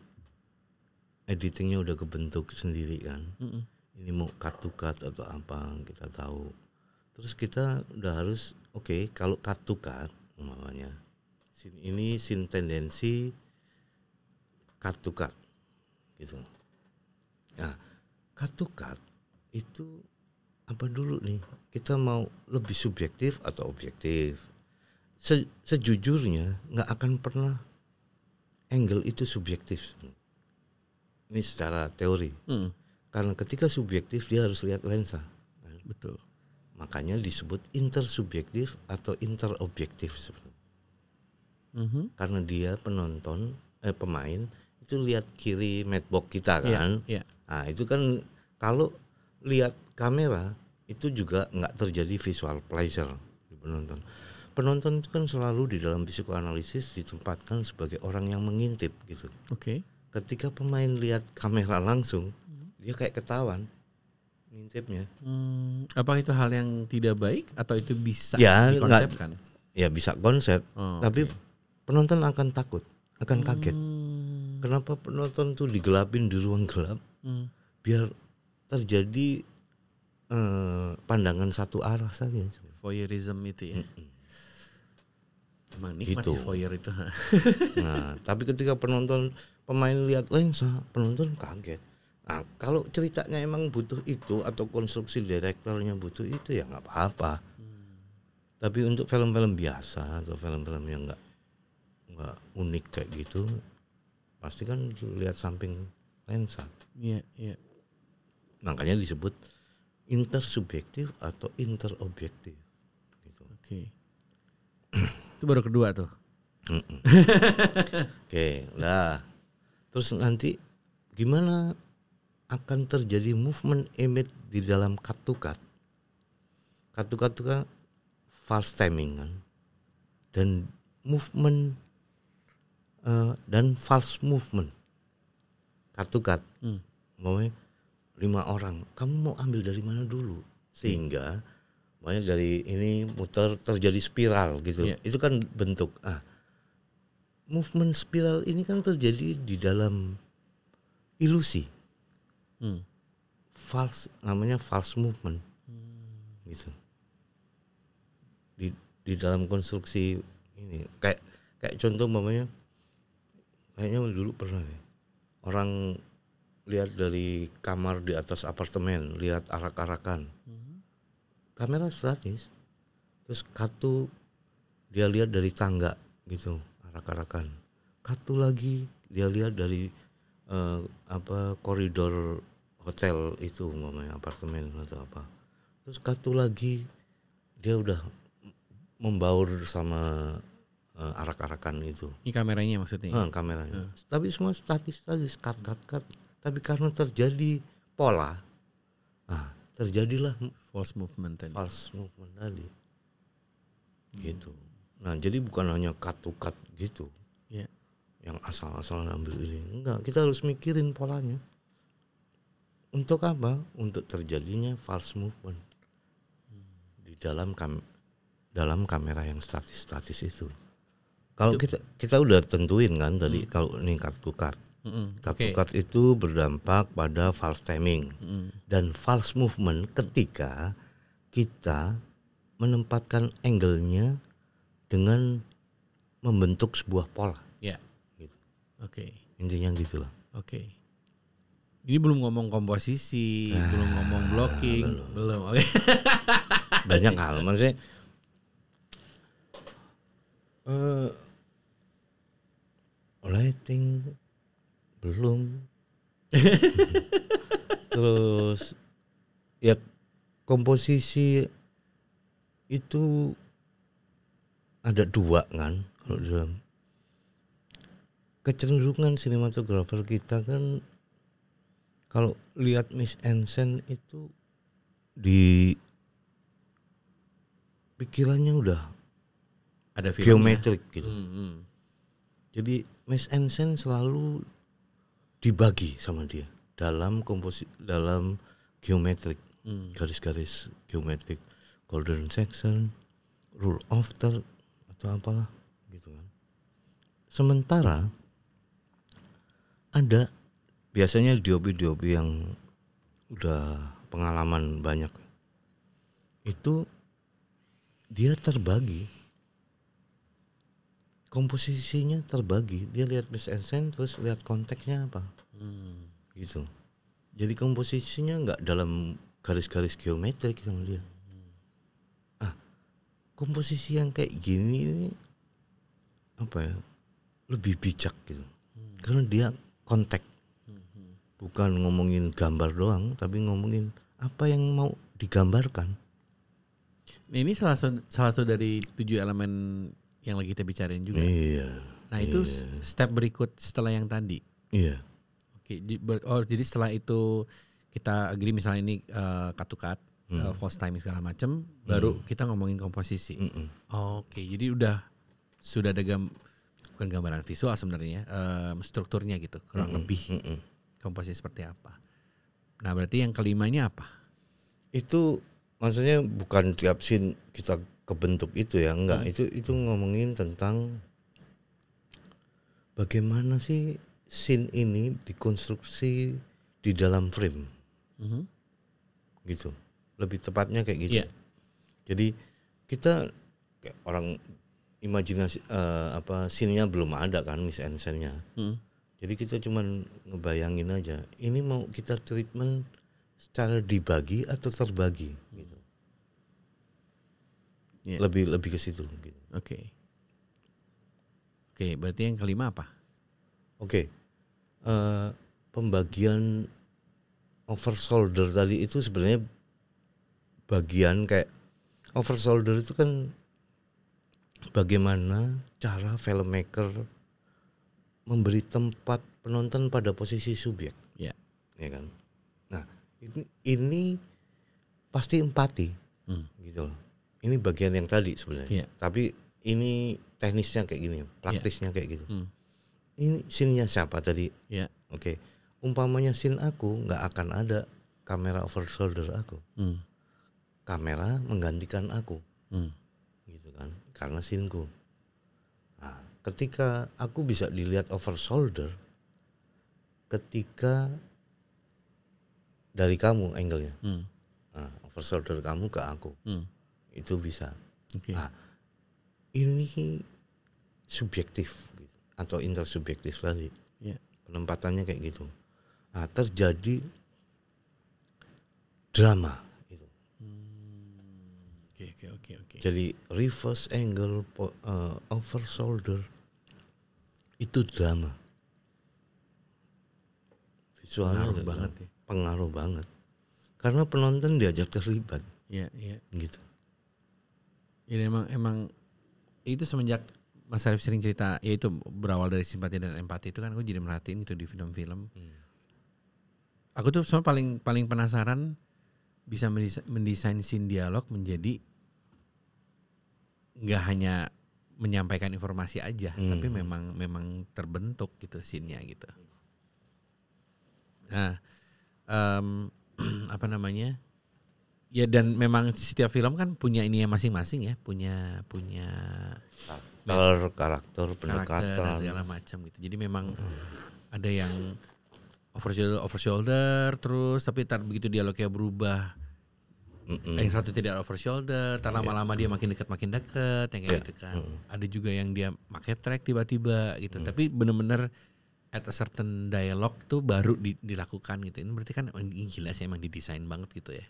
editingnya udah kebentuk sendiri kan. Mm-mm. Ini mau cut to cut atau apa kita tahu. Terus kita udah harus oke kalau cut to cut umpamanya scene ini scene tendensi cut to cut gitu. Nah, cut to cut itu apa dulu nih? Kita mau lebih subjektif atau objektif? Se- sejujurnya nggak akan pernah angle itu subjektif. Ini secara teori. Mm, Karena ketika subjektif dia harus lihat lensa. betul. Makanya disebut intersubjektif atau interobjektif sebenarnya. Mhm. Karena dia penonton eh pemain itu lihat kiri matbox kita Iya, kan. iya. Nah, itu kan kalau lihat kamera itu juga nggak terjadi visual pleasure di penonton. Penonton itu kan selalu di dalam psikoanalisis ditempatkan sebagai orang yang mengintip gitu. Oke. Ketika pemain lihat kamera langsung, dia kayak ketahuan ngintipnya. Hmm, apakah itu hal yang tidak baik atau itu bisa Ya, dikonsepkan? Ya bisa konsep, Oh, tapi penonton akan takut, akan kaget. Hmm, Kenapa penonton tuh digelapin di ruang gelap? hmm. Biar terjadi eh, pandangan satu arah saja. Voyeurism itu ya. Emang nikmat Gitu. sih voyeur itu. Nah, tapi ketika penonton pemain lihat lensa, penonton kaget. Nah, kalau ceritanya emang butuh itu atau konstruksi direkturnya butuh itu ya nggak apa-apa. Tapi untuk film-film biasa atau film-film yang nggak nggak unik kayak gitu, pasti kan lihat samping lensa. Iya, iya. Makanya disebut intersubjektif atau interobjektif. Gitu. Oke. itu baru kedua tuh. Oke, lah Terus nanti gimana akan terjadi movement image di dalam to cut itu kan false timing kan. Dan movement eh, dan false movement. Cut. Hmm. Maunya lima orang. Kamu mau ambil dari mana dulu? Sehingga Makanya dari ini muter terjadi spiral gitu. Iya. Itu kan bentuk ah movement spiral ini kan terjadi di dalam ilusi, Hmm. false namanya false movement. Gitu. Di di dalam konstruksi ini kayak kayak contoh mamanya kayaknya dulu pernah ya. Orang lihat dari kamar di atas apartemen, lihat arak-arakan kamera statis terus katu dia lihat dari tangga gitu arak-arakan katu lagi dia lihat dari eh, apa koridor hotel itu umpamanya apartemen atau apa. Terus katu lagi dia udah membaur sama eh, arak-arakan itu. Ini kameranya maksudnya. Eh, kameranya. Tapi semua statis statis cut cut cut. Tapi karena terjadi pola ah terjadilah False movement tadi. false movement tadi. Gitu nah jadi bukan hanya cut to cut gitu. Iya. yang asal-asalan ambil ini. Enggak kita harus mikirin polanya. Untuk apa? Untuk terjadinya false movement. Di dalam kam dalam kamera yang statis-statis itu. Kalau kita kita udah tentuin kan tadi kalau ini cut to cut Mm-mm. cut Oke. to cut itu berdampak pada false timing. Mm. dan false movement ketika kita menempatkan angle-nya dengan membentuk sebuah pola Ya. gitu. Oke. intinya gitu lah Oke. Ini belum ngomong komposisi, belum ngomong blocking, belum. Oke. banyak hal maksudnya eh lighting belum terus ya komposisi itu ada dua kan kalau dalam kecenderungan sinematografer kita kan kalau lihat Miss Ensen itu di pikirannya udah Ada geometrik gitu. Hmm, hmm. Jadi Miss Ensen selalu dibagi sama dia dalam komposi dalam geometrik, Hmm. garis-garis geometrik, golden section, rule of third atau apalah gitu kan. Sementara ada biasanya diopi-diopi yang udah pengalaman banyak itu dia terbagi. Komposisinya terbagi. Dia lihat Miss Ensen terus lihat konteksnya apa. Hmm. gitu. Jadi komposisinya nggak dalam garis-garis geometrik sama dia komposisi yang kayak gini ini apa ya? Lebih bijak gitu. Karena dia konteks bukan ngomongin gambar doang tapi ngomongin apa yang mau digambarkan. Ini salah satu salah satu dari tujuh elemen yang lagi kita bicarain juga. iya Nah itu s- step berikut setelah yang tadi. iya. Oke, oh jadi setelah itu kita agree misalnya ini uh, cut cut, uh, false timing segala macam, baru kita ngomongin komposisi. Mm-mm. Oke, jadi udah sudah ada gam bukan gambaran visual sebenarnya, um, strukturnya gitu, kurang lebih Mm-mm. komposisi seperti apa. Nah berarti yang kelimanya apa? itu maksudnya bukan tiap scene kita kebentuk itu ya enggak itu itu ngomongin tentang bagaimana sih scene ini dikonstruksi di dalam frame Mhm. gitu lebih tepatnya kayak gitu Iya. jadi kita kayak orang imajinasi eh, apa scene-nya belum ada kan mis nya Mhm. jadi kita cuman ngebayangin aja ini mau kita treatment secara dibagi atau terbagi gitu Iya. lebih lebih ke situ gitu. Oke. Oke, berarti yang kelima apa? Oke. Eh, pembagian over shoulder tadi itu sebenarnya bagian kayak over shoulder itu kan bagaimana cara filmmaker memberi tempat penonton pada posisi subjek Ya. ya kan nah ini, ini pasti empati Hmm. gitu loh ini bagian yang tadi sebenarnya Iya. tapi ini teknisnya kayak gini praktisnya kayak gitu Hmm. ini scene-nya siapa tadi Ya. oke umpamanya scene aku nggak akan ada kamera over shoulder aku Hmm. Kamera menggantikan aku Hmm. gitu kan karena scene-ku nah, ketika aku bisa dilihat over shoulder ketika dari kamu angle-nya Hmm. nah, over shoulder kamu ke aku Hmm. itu bisa Oke. Ah. ini subjektif gitu, atau intersubjektif tadi Ya. penempatannya kayak gitu nah, terjadi drama itu Oke oke oke oke. Jadi reverse angle eh, over shoulder itu drama visualnya Pengaruh banget ya. pengaruh banget karena penonton diajak terlibat Iya iya. gitu Ini emang emang itu semenjak Mas Arif sering cerita ya itu berawal dari simpati dan empati itu kan aku jadi merhatiin gitu di film-film. Aku tuh sama paling paling penasaran bisa mendesa- mendesain scene dialog menjadi nggak hanya menyampaikan informasi aja, Hmm. tapi memang memang terbentuk gitu scene-nya gitu. Nah, em, apa namanya? Ya dan memang setiap film kan punya ini masing-masing ya, punya punya karakter karakter karakter dan segala macam gitu. Jadi memang ada yang over shoulder, over shoulder terus tapi tar begitu dialognya berubah Mm-mm. yang satu tidak over shoulder, tar lama-lama dia makin dekat makin dekat yang kayak Iya. gitu kan. Ada juga yang dia pakai track tiba-tiba gitu. Tapi bener-bener at a certain dialog tuh baru di- dilakukan gitu. Ini berarti kan oh, ini gila sih emang didesain banget gitu ya.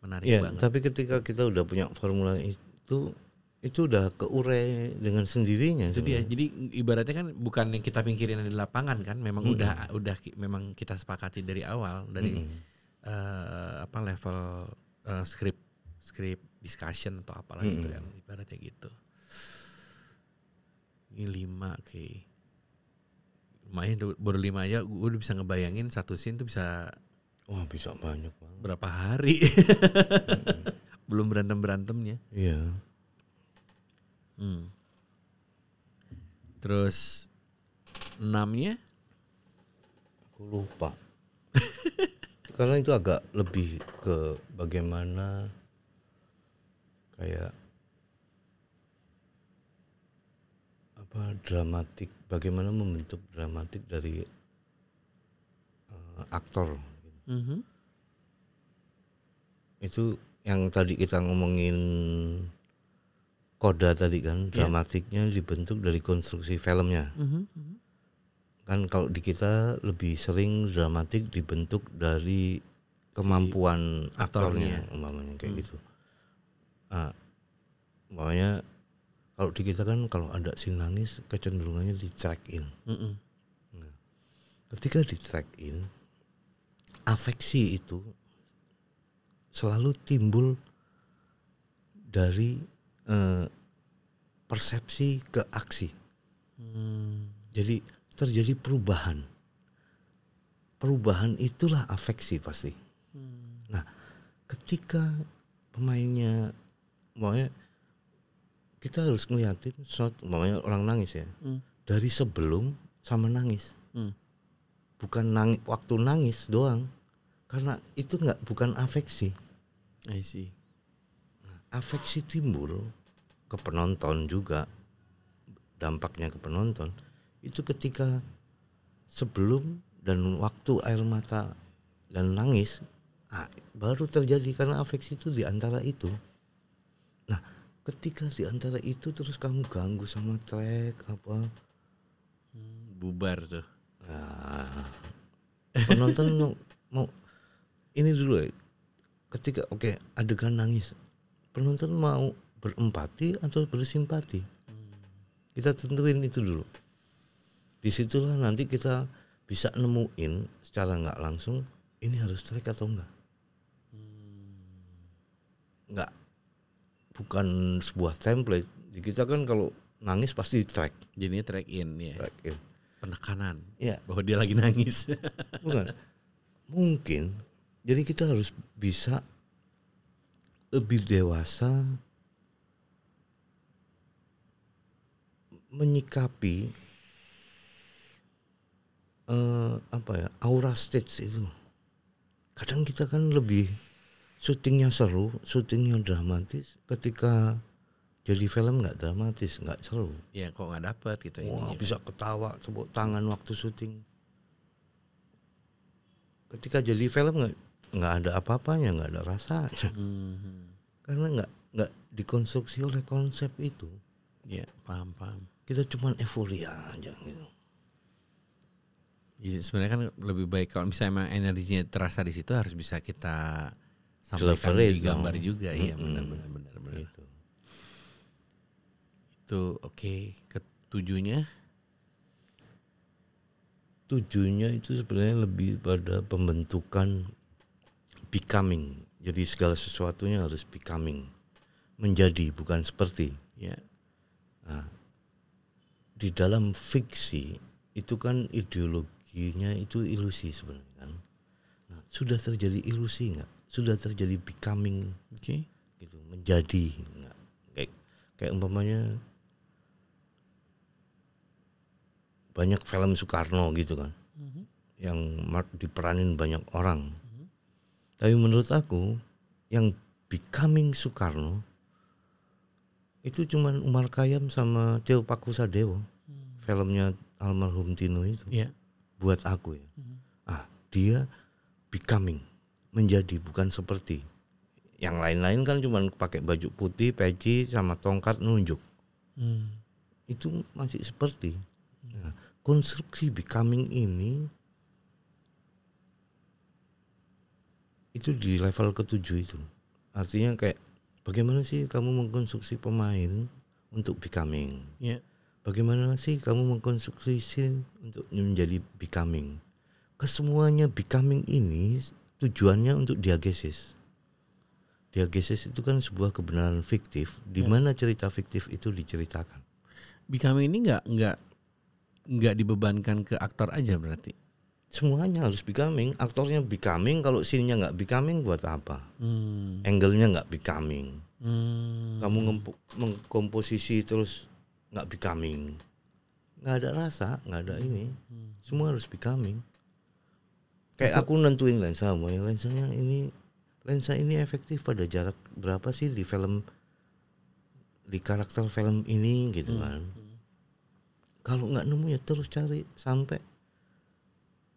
Menarik Ya, banget. tapi ketika kita udah punya formula itu, itu udah keure dengan sendirinya. itu dia sebenarnya. jadi ibaratnya kan bukan yang kita pikirin di lapangan kan memang udah udah ki- memang kita sepakati dari awal dari eh, apa level eh, script script discussion atau apalah gitu kan ibaratnya gitu ini lima oke lumayan tuh, baru lima aja gue udah bisa ngebayangin satu scene tuh bisa Wah bisa banyak banget. berapa hari belum berantem berantemnya Iya. Hmm. Terus enamnya Aku lupa. Karena itu agak lebih ke bagaimana kayak apa dramatik, bagaimana membentuk dramatik dari eh, aktor. Mhm. Itu yang tadi kita ngomongin koda tadi kan, Iya. dramatiknya dibentuk dari konstruksi filmnya. Mhm, mhm. Kan kalau di kita lebih sering dramatik dibentuk dari kemampuan aktornya, aktornya. umpamanya kayak Hmm. gitu. Ah, umpamanya kalau di kita kan kalau ada scene nangis kecenderungannya di track in. Mhm. Ketika di track in, afeksi itu selalu timbul dari eh, persepsi ke aksi. Hmm. Jadi terjadi perubahan. Perubahan itulah afeksi pasti. Hmm. Nah, ketika pemainnya maunya kita harus ngeliatin shot umpamanya orang nangis ya. Hmm. Dari sebelum sama nangis. Hmm. Bukan nangis waktu nangis doang. Karena itu nggak bukan afeksi. I see. Afeksi timbul ke penonton juga dampaknya ke penonton itu ketika sebelum dan waktu air mata dan nangis baru terjadi karena afeksi itu di antara itu. Nah ketika di antara itu terus kamu ganggu sama track apa? Hmm, bubar tuh. nah, penonton mau, mau ini dulu ya ketika oke adegan nangis. Penonton mau berempati atau bersimpati? Kita tentuin itu dulu di situlah nanti kita bisa nemuin secara nggak langsung ini harus track atau enggak nggak. Bukan sebuah template. Di kita kan kalau nangis pasti track Jadinya track in ya. track in. Penekanan. Ya. Bahwa dia lagi nangis. bukan. Mungkin. Jadi kita harus bisa lebih dewasa menyikapi eh, apa ya aura stage itu kadang kita kan lebih syutingnya seru syutingnya dramatis ketika jadi film nggak dramatis nggak seru ya kok nggak dapet gitu Wah bisa ketawa tepuk tangan waktu syuting. Ketika jadi film nggak nggak ada apa-apanya, nggak ada rasanya, Mhm. karena nggak nggak dikonstruksi oleh konsep itu. Ya paham paham. Kita cuman euforia aja gitu. Jadi sebenarnya kan lebih baik kalau misalnya emang energinya terasa di situ harus bisa kita sampaikan di gambar dong. juga. Iya Mm-mm. benar benar benar benar. Gitu. Itu oke. Ketujuhnya Tujuannya itu sebenarnya lebih pada pembentukan becoming. Jadi segala sesuatunya harus becoming, menjadi bukan seperti. ya di dalam fiksi itu kan ideologinya itu ilusi sebenarnya kan. Nah, sudah terjadi ilusi nggak? Sudah terjadi becoming oke. gitu, menjadi nggak? Kayak kayak umpamanya banyak film Soekarno gitu kan, Mhm. yang diperanin banyak orang. Tapi menurut aku yang becoming Soekarno itu cuman Umar Khayyam sama Tio Pakusadewo filmnya almarhum Tino itu Ya. Buat aku ya Mhm. ah dia becoming menjadi bukan seperti yang lain-lain kan cuman pakai baju putih peci sama tongkat nunjuk Hmm. itu masih seperti Nah, konstruksi becoming ini itu di level ketujuh itu artinya kayak bagaimana sih kamu mengkonstruksi pemain untuk becoming Ya. Bagaimana sih kamu mengkonstruksi scene untuk menjadi becoming kesemuanya becoming ini tujuannya untuk diagesis diagesis itu kan sebuah kebenaran fiktif di Ya. mana cerita fiktif itu diceritakan Becoming ini nggak nggak nggak dibebankan ke aktor aja berarti. semuanya harus becoming aktornya becoming kalau scene-nya nggak becoming buat apa Hmm. angle-nya nggak becoming Hmm. kamu mengkomposisi terus nggak becoming nggak ada rasa nggak ada ini Hmm. semua harus becoming kayak aku nentuin lensa mau yang lensanya ini lensa ini efektif pada jarak berapa sih di film di karakter film ini gitu Hmm. kan kalau nggak nemu ya terus cari sampai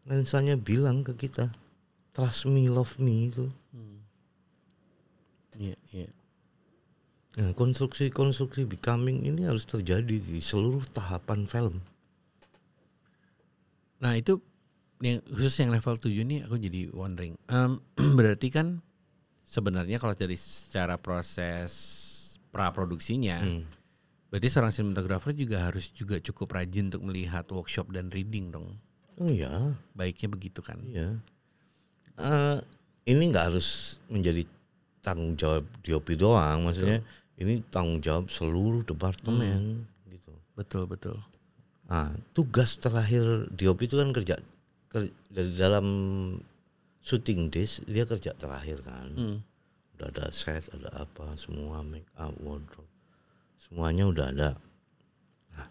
lensanya bilang ke kita trust me love me itu Hmm. Iya, iya. Nah, konstruksi-konstruksi becoming ini harus terjadi di seluruh tahapan film. Nah itu yang khusus yang level 7 ini aku jadi wondering. Em, berarti kan sebenarnya kalau dari secara proses pra produksinya, Hmm. berarti seorang sinematografer juga harus juga cukup rajin untuk melihat workshop dan reading dong. Oh iya, Baiknya begitu kan? iya. Eh, ini nggak harus menjadi tanggung jawab DOP doang, maksudnya ini tanggung jawab seluruh departemen gitu. Betul betul. Ah, tugas terakhir DOP itu kan kerja ker- dari dalam shooting days dia kerja terakhir kan. Hmm. udah ada set ada apa semua make up wardrobe semuanya udah ada nah,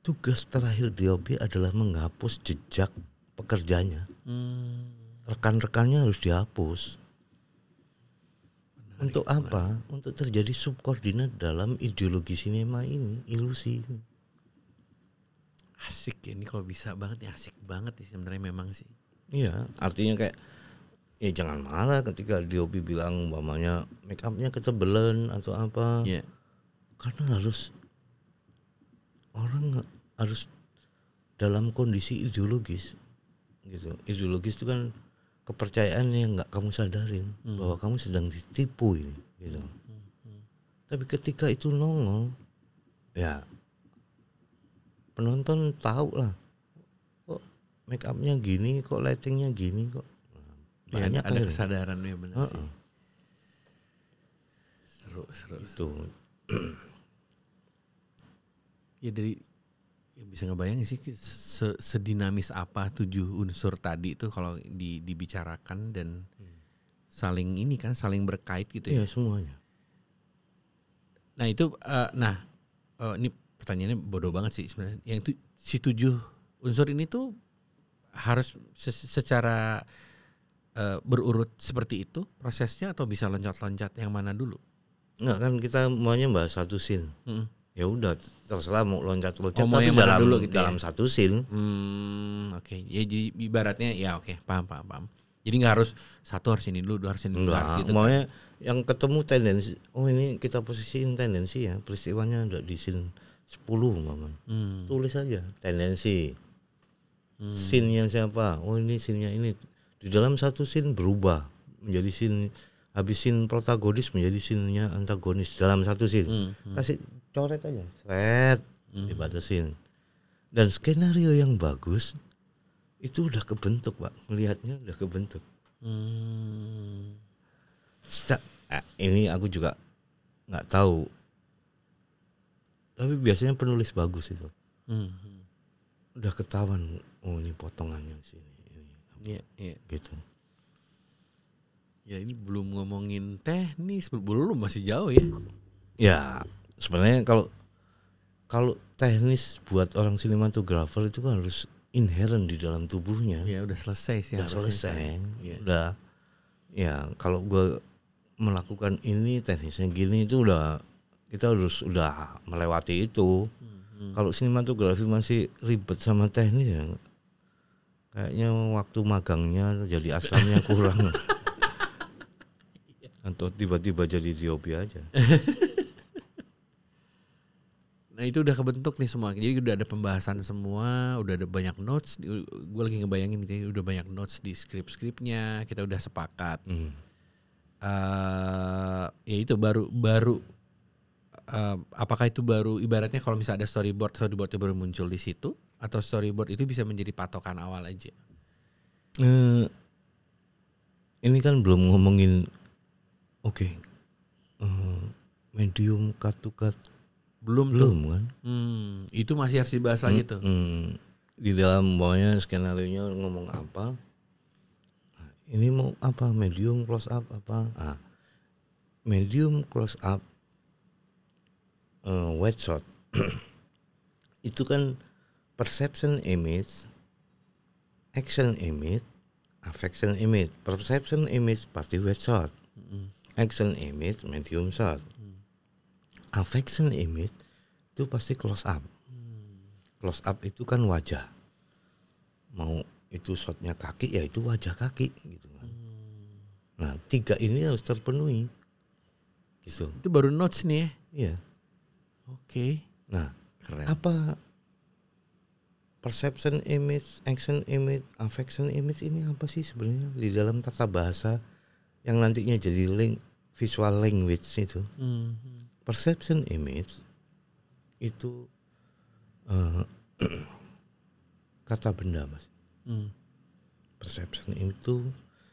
tugas terakhir DOP adalah menghapus jejak pekerjanya Hmm. rekan-rekannya harus dihapus untuk apa? untuk terjadi subkoordinat dalam ideologi sinema ini ilusi. Asik ya, ini kalau bisa banget ya asik banget nih sebenarnya memang sih. iya artinya kayak ya jangan marah ketika DOP bilang umpamanya make upnya ketebelan atau apa. Iya. karena harus orang harus dalam kondisi ideologis gitu. Ideologis itu kan kepercayaan yang nggak kamu sadarin Hmm. bahwa kamu sedang ditipu ini gitu tapi ketika itu nongol ya penonton tahu lah kok make upnya gini kok lightingnya gini kok Nah, Ya, banyak ada akhirnya. kesadaran ya benar sih. Heeh, Seru seru. seru. itu Ya dari Ya, bisa ngebayangin sih se- sedinamis apa tujuh unsur tadi itu kalau di, dibicarakan dan saling ini kan saling berkait gitu ya. Iya semuanya. Nah itu eh, nah eh, ini pertanyaannya bodoh banget sih sebenarnya. Yang tu, si tujuh unsur ini tuh harus se- secara eh, berurut seperti itu prosesnya atau bisa loncat-loncat yang mana dulu? Enggak kan kita maunya bahas satu scene. Mm. Ya udah terserah mau loncat-loncat Oh, mau tapi yang dalam dulu gitu ya? dalam satu scene. Hmm, oke. Ya jadi ibaratnya ya oke, paham paham paham. Jadi nggak harus satu harus ini dulu, dua harus ini dulu, harus gitu. kan. maunya yang ketemu tendensi. Oh ini kita posisiin tendensi ya. Peristiwanya ada di scene 10 mama. Hmm. Tulis aja tendensi. Scene-nya siapa? Oh ini scene-nya ini. Di dalam satu scene berubah menjadi scene habis scene protagonis menjadi scene-nya antagonis dalam satu scene. Hmm, Kasih coret aja. Seret dibatasin. Dan skenario yang bagus itu udah kebentuk, Pak. Melihatnya udah kebentuk. Hmm. Eh, ini aku juga nggak tahu. Tapi biasanya penulis bagus itu. Hmm. Udah ketahuan oh ini potongannya sini ini Iya, iya. gitu. Ya ini belum ngomongin teknis, belum masih jauh ya. Ya, sebenarnya kalau kalau teknis buat orang sinematografer itu kan harus inherent di dalam tubuhnya. Ya udah selesai sih. udah selesai. Iya. Udah ya kalau gue melakukan ini teknisnya gini itu udah kita harus udah melewati itu. Hmm, Kalau sinematografi masih ribet sama teknis ya kayaknya waktu magangnya jadi asramnya kurang. Atau tiba-tiba jadi diopi aja. Nah itu udah kebentuk nih semua. Jadi udah ada pembahasan semua, udah ada banyak notes. Gue lagi ngebayangin gitu, udah banyak notes di skrip-skripnya. Kita udah sepakat. Hmm. eh ya itu baru baru eh, apakah itu baru ibaratnya kalau misalnya ada storyboard storyboard itu baru muncul di situ atau storyboard itu bisa menjadi patokan awal aja Eh, ini kan belum ngomongin oke eh, medium cut to cut belum tuh. Belum kan? Hmm, itu masih harus dibahas lagi tuh. Hmm, di dalam bawahnya skenario nya ngomong apa? Nah, ini mau apa? Medium close up apa? Ah medium close up eh, wide shot. Itu kan perception image action image affection image. Perception image pasti wide shot. Action image medium shot affection image itu pasti close up. Close up itu kan wajah. Mau itu shotnya kaki ya itu wajah kaki gitu kan. Nah tiga ini harus terpenuhi. Gitu. Itu baru notes nih ya? Iya. Oke. Nah keren. apa perception image action image affection image ini apa sih sebenarnya? Di dalam tata bahasa yang nantinya jadi link visual language itu. Hmm. Perception image itu eh, kata benda mas Hmm. perception itu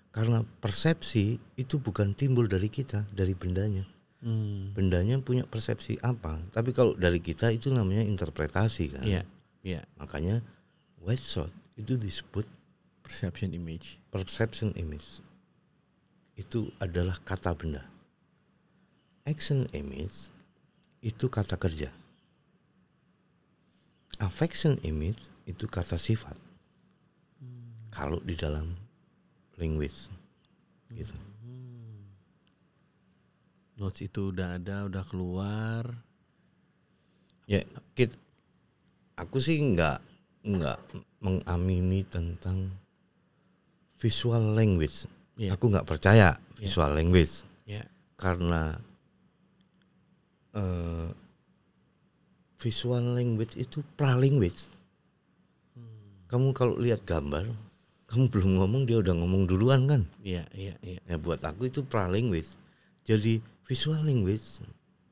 karena persepsi itu bukan timbul dari kita dari bendanya Hmm. bendanya punya persepsi apa tapi kalau dari kita itu namanya interpretasi kan Iya, iya. makanya white shot itu disebut Perception image. perception image itu adalah kata benda action image itu kata kerja. Affection image itu kata sifat. Kalau di dalam language. Gitu. Notes itu udah ada, udah keluar. ya kit aku sih nggak nggak mengamini tentang visual language. Iya. aku nggak percaya visual language. Ya. karena eh, visual language itu pralanguage. Kamu kalau lihat gambar kamu belum ngomong dia udah ngomong duluan kan? Iya, iya, iya. ya buat aku itu pralanguage. Jadi visual language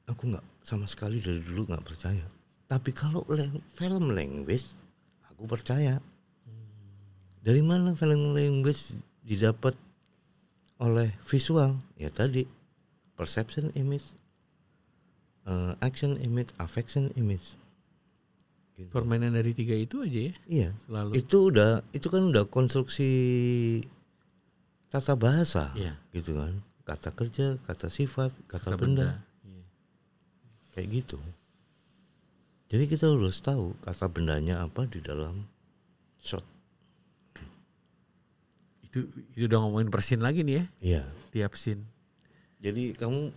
aku nggak sama sekali dari dulu nggak percaya. Tapi kalau lang- film language aku percaya. Dari mana film language didapat oleh visual? Ya tadi perception image eh, action image affection image Gitu. Permainan dari tiga itu aja ya Iya. selalu. Itu udah itu kan udah konstruksi tata bahasa Iya. gitu kan. Kata kerja, kata sifat, kata, Kata benda. Iya. kayak gitu. Jadi kita harus tahu kata bendanya apa di dalam shot. Itu itu udah ngomongin persin lagi nih ya Iya. tiap scene. Jadi kamu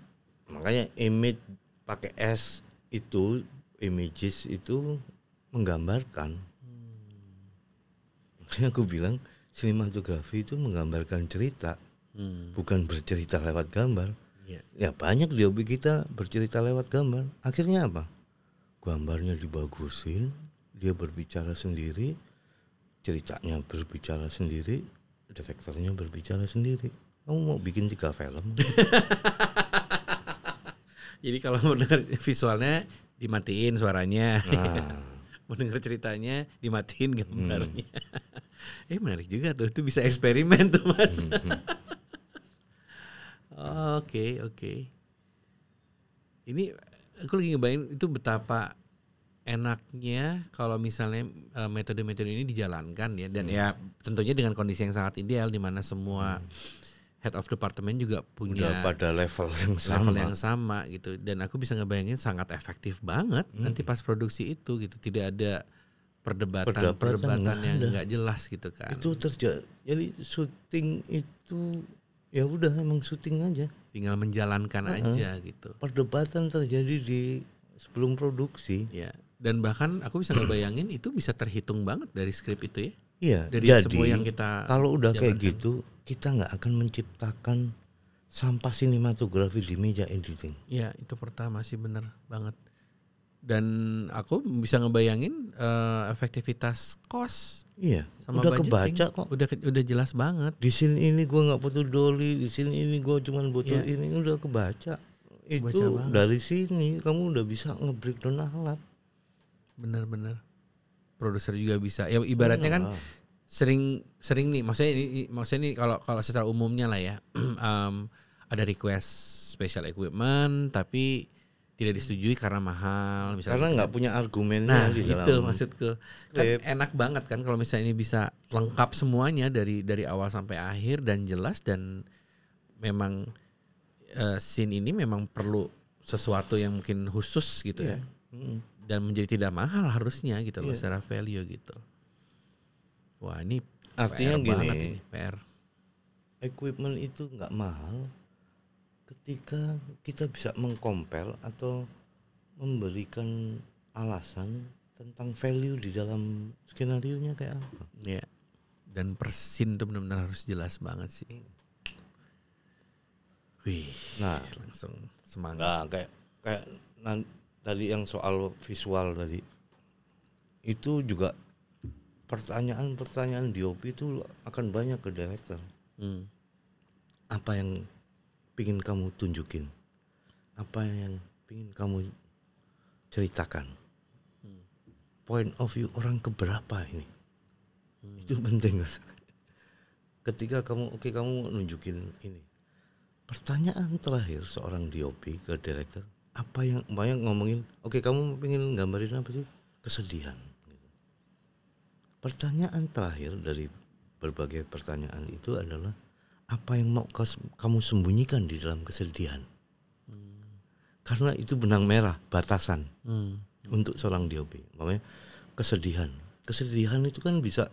makanya image pakai S itu images itu menggambarkan. Makanya aku bilang sinematografi itu menggambarkan cerita, Hmm. bukan bercerita lewat gambar. Iya. Ya banyak di hobi kita bercerita lewat gambar. Akhirnya apa? Gambarnya dibagusin, dia berbicara sendiri, ceritanya berbicara sendiri, detektornya berbicara sendiri. Kamu mau bikin tiga film? Jadi kalau mau dengar visualnya dimatiin suaranya, Nah, mau dengar ceritanya dimatiin gambarnya. eh menarik juga tuh, itu bisa eksperimen tuh mas. Oke oke. Ini aku lagi ngebayangin itu betapa enaknya kalau misalnya eh, metode-metode ini dijalankan ya. Dan ya tentunya dengan kondisi yang sangat ideal di mana semua head of department juga punya udah pada level yang sama. level yang sama gitu dan aku bisa ngebayangin sangat efektif banget nanti pas produksi itu gitu tidak ada perdebatan Perdebatan perdebatan yang nggak jelas gitu kan Itu terjadi. Jadi syuting itu ya udah emang syuting aja. tinggal menjalankan aja gitu Perdebatan terjadi di sebelum produksi. ya dan bahkan aku bisa ngebayangin itu bisa terhitung banget dari skrip itu ya Iya. dari jadi semua yang kita kalau udah kayak jalankan. gitu, kita nggak akan menciptakan sampah sinematografi di meja editing. ya itu pertama sih bener banget dan aku bisa ngebayangin eh, efektivitas cost Iya. sama udah budgeting. kebaca kok. udah udah jelas banget Di sini ini gua nggak butuh doli, di sini ini gua cuman butuh Iya. ini udah kebaca. Itu Kebaca dari sini kamu udah bisa nge-breakdown alat. bener-bener produser juga bisa ya ibaratnya kan Nah, sering sering nih maksudnya ini maksudnya nih kalau kalau secara umumnya lah ya em, ada request special equipment tapi tidak disetujui karena mahal misalnya karena gitu nggak punya argumennya nah di dalam itu maksudku kan enak banget kan kalau misalnya ini bisa lengkap semuanya dari dari awal sampai akhir dan jelas dan memang eh, scene ini memang perlu sesuatu yang mungkin khusus gitu ya Mm. dan menjadi tidak mahal harusnya gitu loh Iya. secara value gitu. Wah ini Artinya PR gini, ini, PR. equipment itu nggak mahal ketika kita bisa mengkompel atau memberikan alasan tentang value di dalam skenario nya kayak apa. Ya. Dan persin tuh benar-benar harus jelas banget sih. Wih, Nah, langsung semangat. nah kayak kayak nan- tadi yang soal visual tadi itu juga pertanyaan-pertanyaan DOP itu akan banyak ke director. Hmm. Apa yang pingin kamu tunjukin? Apa yang pingin kamu ceritakan? Point of view orang keberapa ini? Itu penting. Ketika kamu oke kamu nunjukin ini. Pertanyaan terakhir seorang DOP ke director, apa yang banyak ngomongin, oke kamu pengen gambarin apa sih? Kesedihan. Pertanyaan terakhir dari berbagai pertanyaan itu adalah apa yang mau kamu sembunyikan di dalam kesedihan? Karena itu benang merah, batasan Hmm. untuk seorang DOP. Makanya kesedihan. Kesedihan itu kan bisa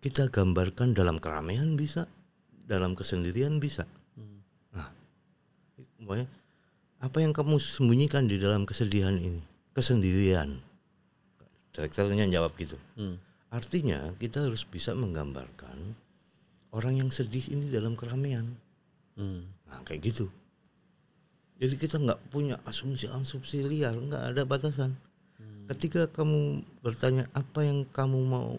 kita gambarkan dalam keramaian bisa, dalam kesendirian bisa. Nah, makanya apa yang kamu sembunyikan di dalam kesedihan ini? Kesendirian. Direkturnya jawab gitu. Hmm. Artinya kita harus bisa menggambarkan orang yang sedih ini dalam keramaian. Hmm. Nah, kayak gitu. Jadi kita nggak punya asumsi-asumsi liar, nggak ada batasan. Ketika kamu bertanya apa yang kamu mau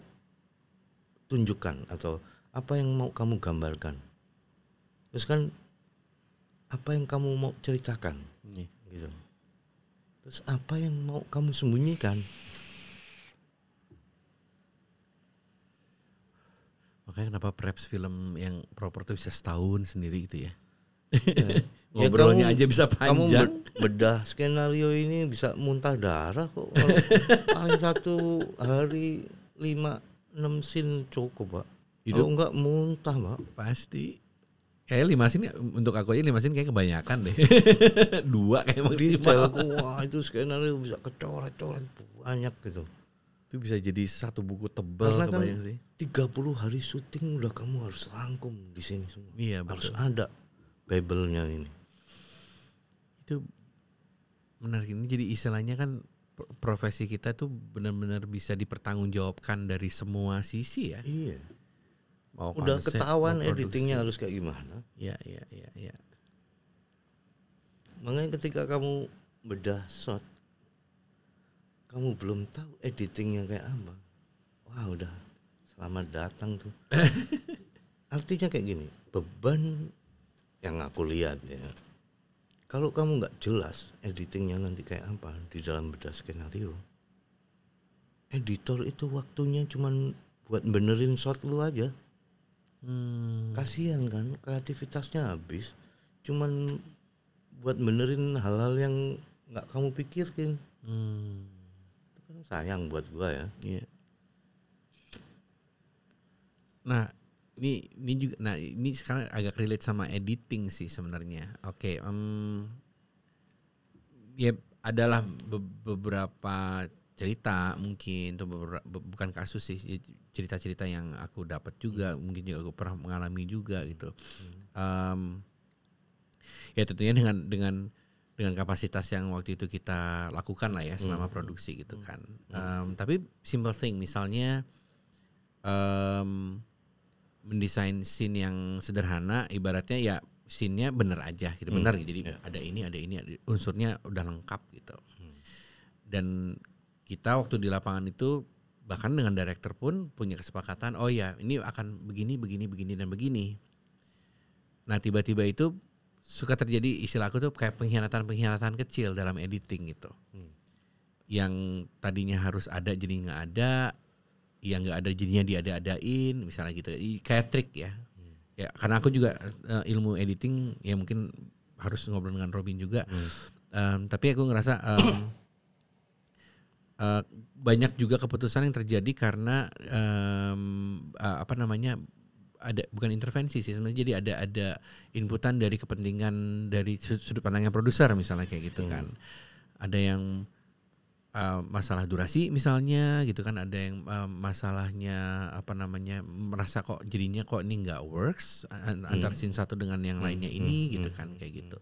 tunjukkan atau apa yang mau kamu gambarkan, terus kan apa yang kamu mau ceritakan, Nih. gitu. Terus apa yang mau kamu sembunyikan? Makanya kenapa preps film yang proper tuh bisa setahun sendiri gitu ya. Ya, Ngobrolnya kamu- aja bisa Kamu panjang. be- bedah skenario ini bisa muntah darah kok. Paling satu hari lima enam scene cukup pak. Itu- Kalau enggak muntah pak. Pasti. Kayak lima scene untuk aku aja lima scene kayak kebanyakan deh. Dua kayak Detail maksimal. wah itu skenario bisa kecoret-coret banyak gitu. Itu bisa jadi satu buku tebal Karena kan sih. 30 hari syuting udah kamu harus rangkum di sini semua. Iya harus betul. ada Bible-nya ini. Itu menarik ini jadi istilahnya kan pro- profesi kita tuh benar-benar bisa dipertanggungjawabkan dari semua sisi ya. Iya. Mau Udah konsep, ketahuan mau editingnya harus kayak gimana. Iya iya iya iya. Makanya ketika kamu bedah shot, kamu belum tahu editingnya kayak apa. Wah udah selamat datang tuh. Artinya kayak gini, beban yang aku lihat ya. Kalau kamu nggak jelas editingnya nanti kayak apa di dalam bedah skenario, editor itu waktunya cuman buat benerin shot lu aja. Hmm. Kasihan kan, kreativitasnya habis. Cuman buat benerin hal-hal yang nggak kamu pikirin. Hmm. Itu sayang buat gua ya. Iya. Nah, ini ini juga nah ini sekarang agak relate sama editing sih sebenarnya. Oke, em, ya adalah be- beberapa cerita mungkin atau beberapa, be- bukan kasus sih ya, cerita-cerita yang aku dapat juga mungkin juga aku pernah mengalami juga gitu. Em, ya tentunya dengan dengan dengan kapasitas yang waktu itu kita lakukan lah ya selama produksi gitu kan. Em, tapi simple thing misalnya em, mendesain scene yang sederhana ibaratnya ya scene-nya bener aja gitu benar gitu. jadi ada ini ada ini ada, unsurnya udah lengkap gitu. Dan kita waktu di lapangan itu bahkan dengan director pun punya kesepakatan oh ya ini akan begini begini begini dan begini. Nah tiba-tiba itu suka terjadi istilah aku tuh kayak pengkhianatan-pengkhianatan kecil dalam editing gitu. Yang tadinya harus ada jadi nggak ada yang nggak ada jadinya diada-adain misalnya gitu. Kayak trik ya. Ya karena aku juga eh, ilmu editing ya mungkin harus ngobrol dengan Robin juga. Em, tapi aku ngerasa em, eh, banyak juga keputusan yang terjadi karena em, eh, apa namanya ada bukan intervensi sih sebenarnya. Jadi ada ada inputan dari kepentingan dari sud- sudut pandangnya produser misalnya kayak gitu kan. Ada yang uh, masalah durasi misalnya gitu kan. Ada yang uh, masalahnya apa namanya merasa kok jadinya kok ini nggak works an- antar scene satu dengan yang lainnya ini gitu kan kayak gitu.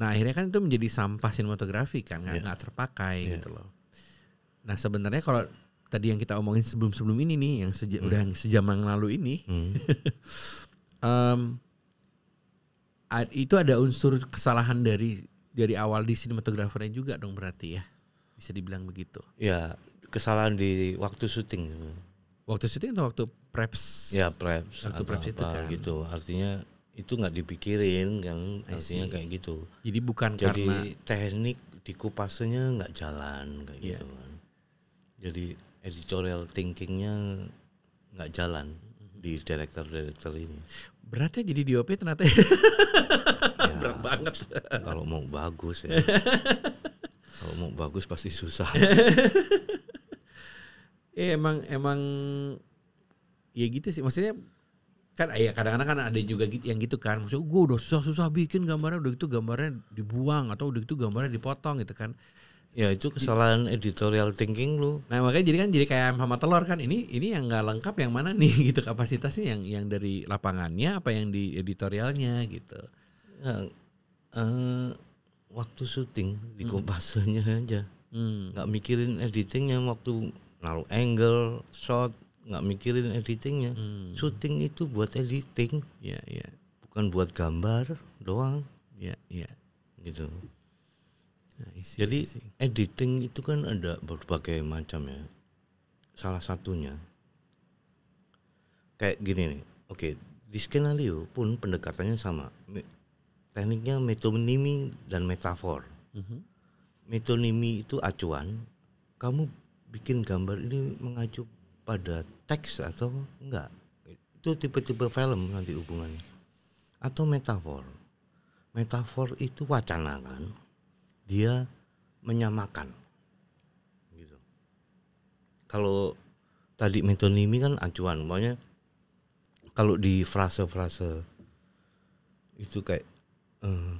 Nah akhirnya kan itu menjadi sampah sinematografi kan nggak nggak terpakai gitu loh. Nah sebenarnya kalau tadi yang kita omongin sebelum sebelum ini nih yang seja, udah yang sejam yang lalu ini Hmm. A- itu ada unsur kesalahan dari dari awal di sinematografernya juga dong berarti ya bisa dibilang begitu Ya kesalahan di waktu syuting. waktu syuting atau waktu preps Ya preps Waktu atau preps itu kan. gitu. Artinya itu nggak dipikirin kan. Artinya kayak gitu. jadi bukan Jadi karena teknik di kupasnya nggak jalan kayak Iya. gitu kan. Jadi editorial thinkingnya nggak jalan di director-director ini. beratnya jadi DOP ternyata. Berat banget. Kalau mau bagus ya. Kalau mau bagus pasti susah. ya emang emang ya gitu sih. Maksudnya kan ya kadang-kadang kan ada juga gitu- yang gitu kan. Maksudnya gue udah susah-susah bikin gambarnya udah gitu gambarnya dibuang atau udah gitu gambarnya dipotong gitu kan ya itu kesalahan editorial thinking lu. Nah makanya jadi kan jadi kayak ayam sama telur kan ini ini yang nggak lengkap yang mana nih gitu kapasitasnya yang yang dari lapangannya apa yang di editorialnya gitu. Ya, eh, waktu syuting di kopasenya aja. Hmm. nggak mikirin editingnya waktu naruh angle shot nggak mikirin editingnya Hmm. syuting itu buat editing Ya ya bukan buat gambar doang ya ya. gitu Nah, isi, jadi isi. editing itu kan ada berbagai macam ya. Salah satunya kayak gini nih oke di skenario pun pendekatannya sama. Tekniknya metonimi dan metafor. Mhm. metonimi itu acuan. Kamu bikin gambar ini mengacu pada teks atau enggak? Itu tipe-tipe film nanti hubungannya. Atau metafor. Metafor itu wacana kan dia menyamakan. Gitu. Kalau tadi metonimi kan acuan pokoknya kalau di frase-frase itu kayak eh,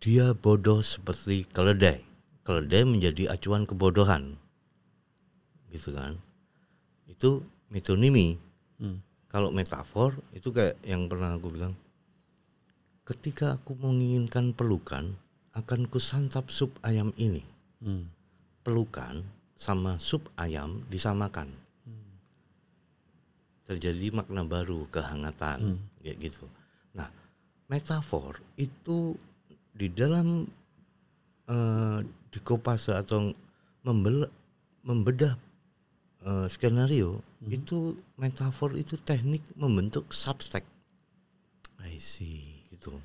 dia bodoh seperti keledai. Keledai menjadi acuan kebodohan. Gitu kan? Itu metonimi Hmm. kalau metafor itu kayak yang pernah aku bilang ketika aku menginginkan pelukan akan kusantap sup ayam ini. Hmm. pelukan sama sup ayam disamakan. Terjadi makna baru kehangatan kayak gitu. Nah metafor itu di dalam eh, dikopase atau membel, membedah eh, skenario itu metafor itu teknik membentuk subtext I see. gitu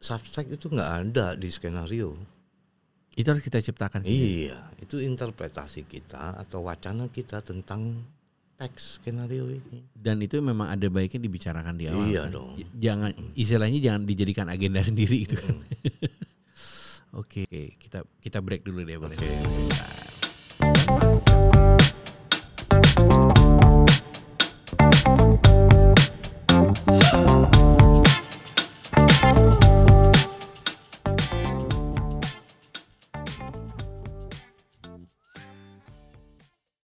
subtext itu nggak ada di skenario. Itu harus kita ciptakan. Sendiri. Iya, itu interpretasi kita atau wacana kita tentang teks skenario ini. Dan itu memang ada baiknya dibicarakan di awal. Iya kan? dong. Jangan hmm. istilahnya jangan dijadikan agenda sendiri itu kan. Mm. Oke, okay, kita kita break dulu deh boleh. Okay.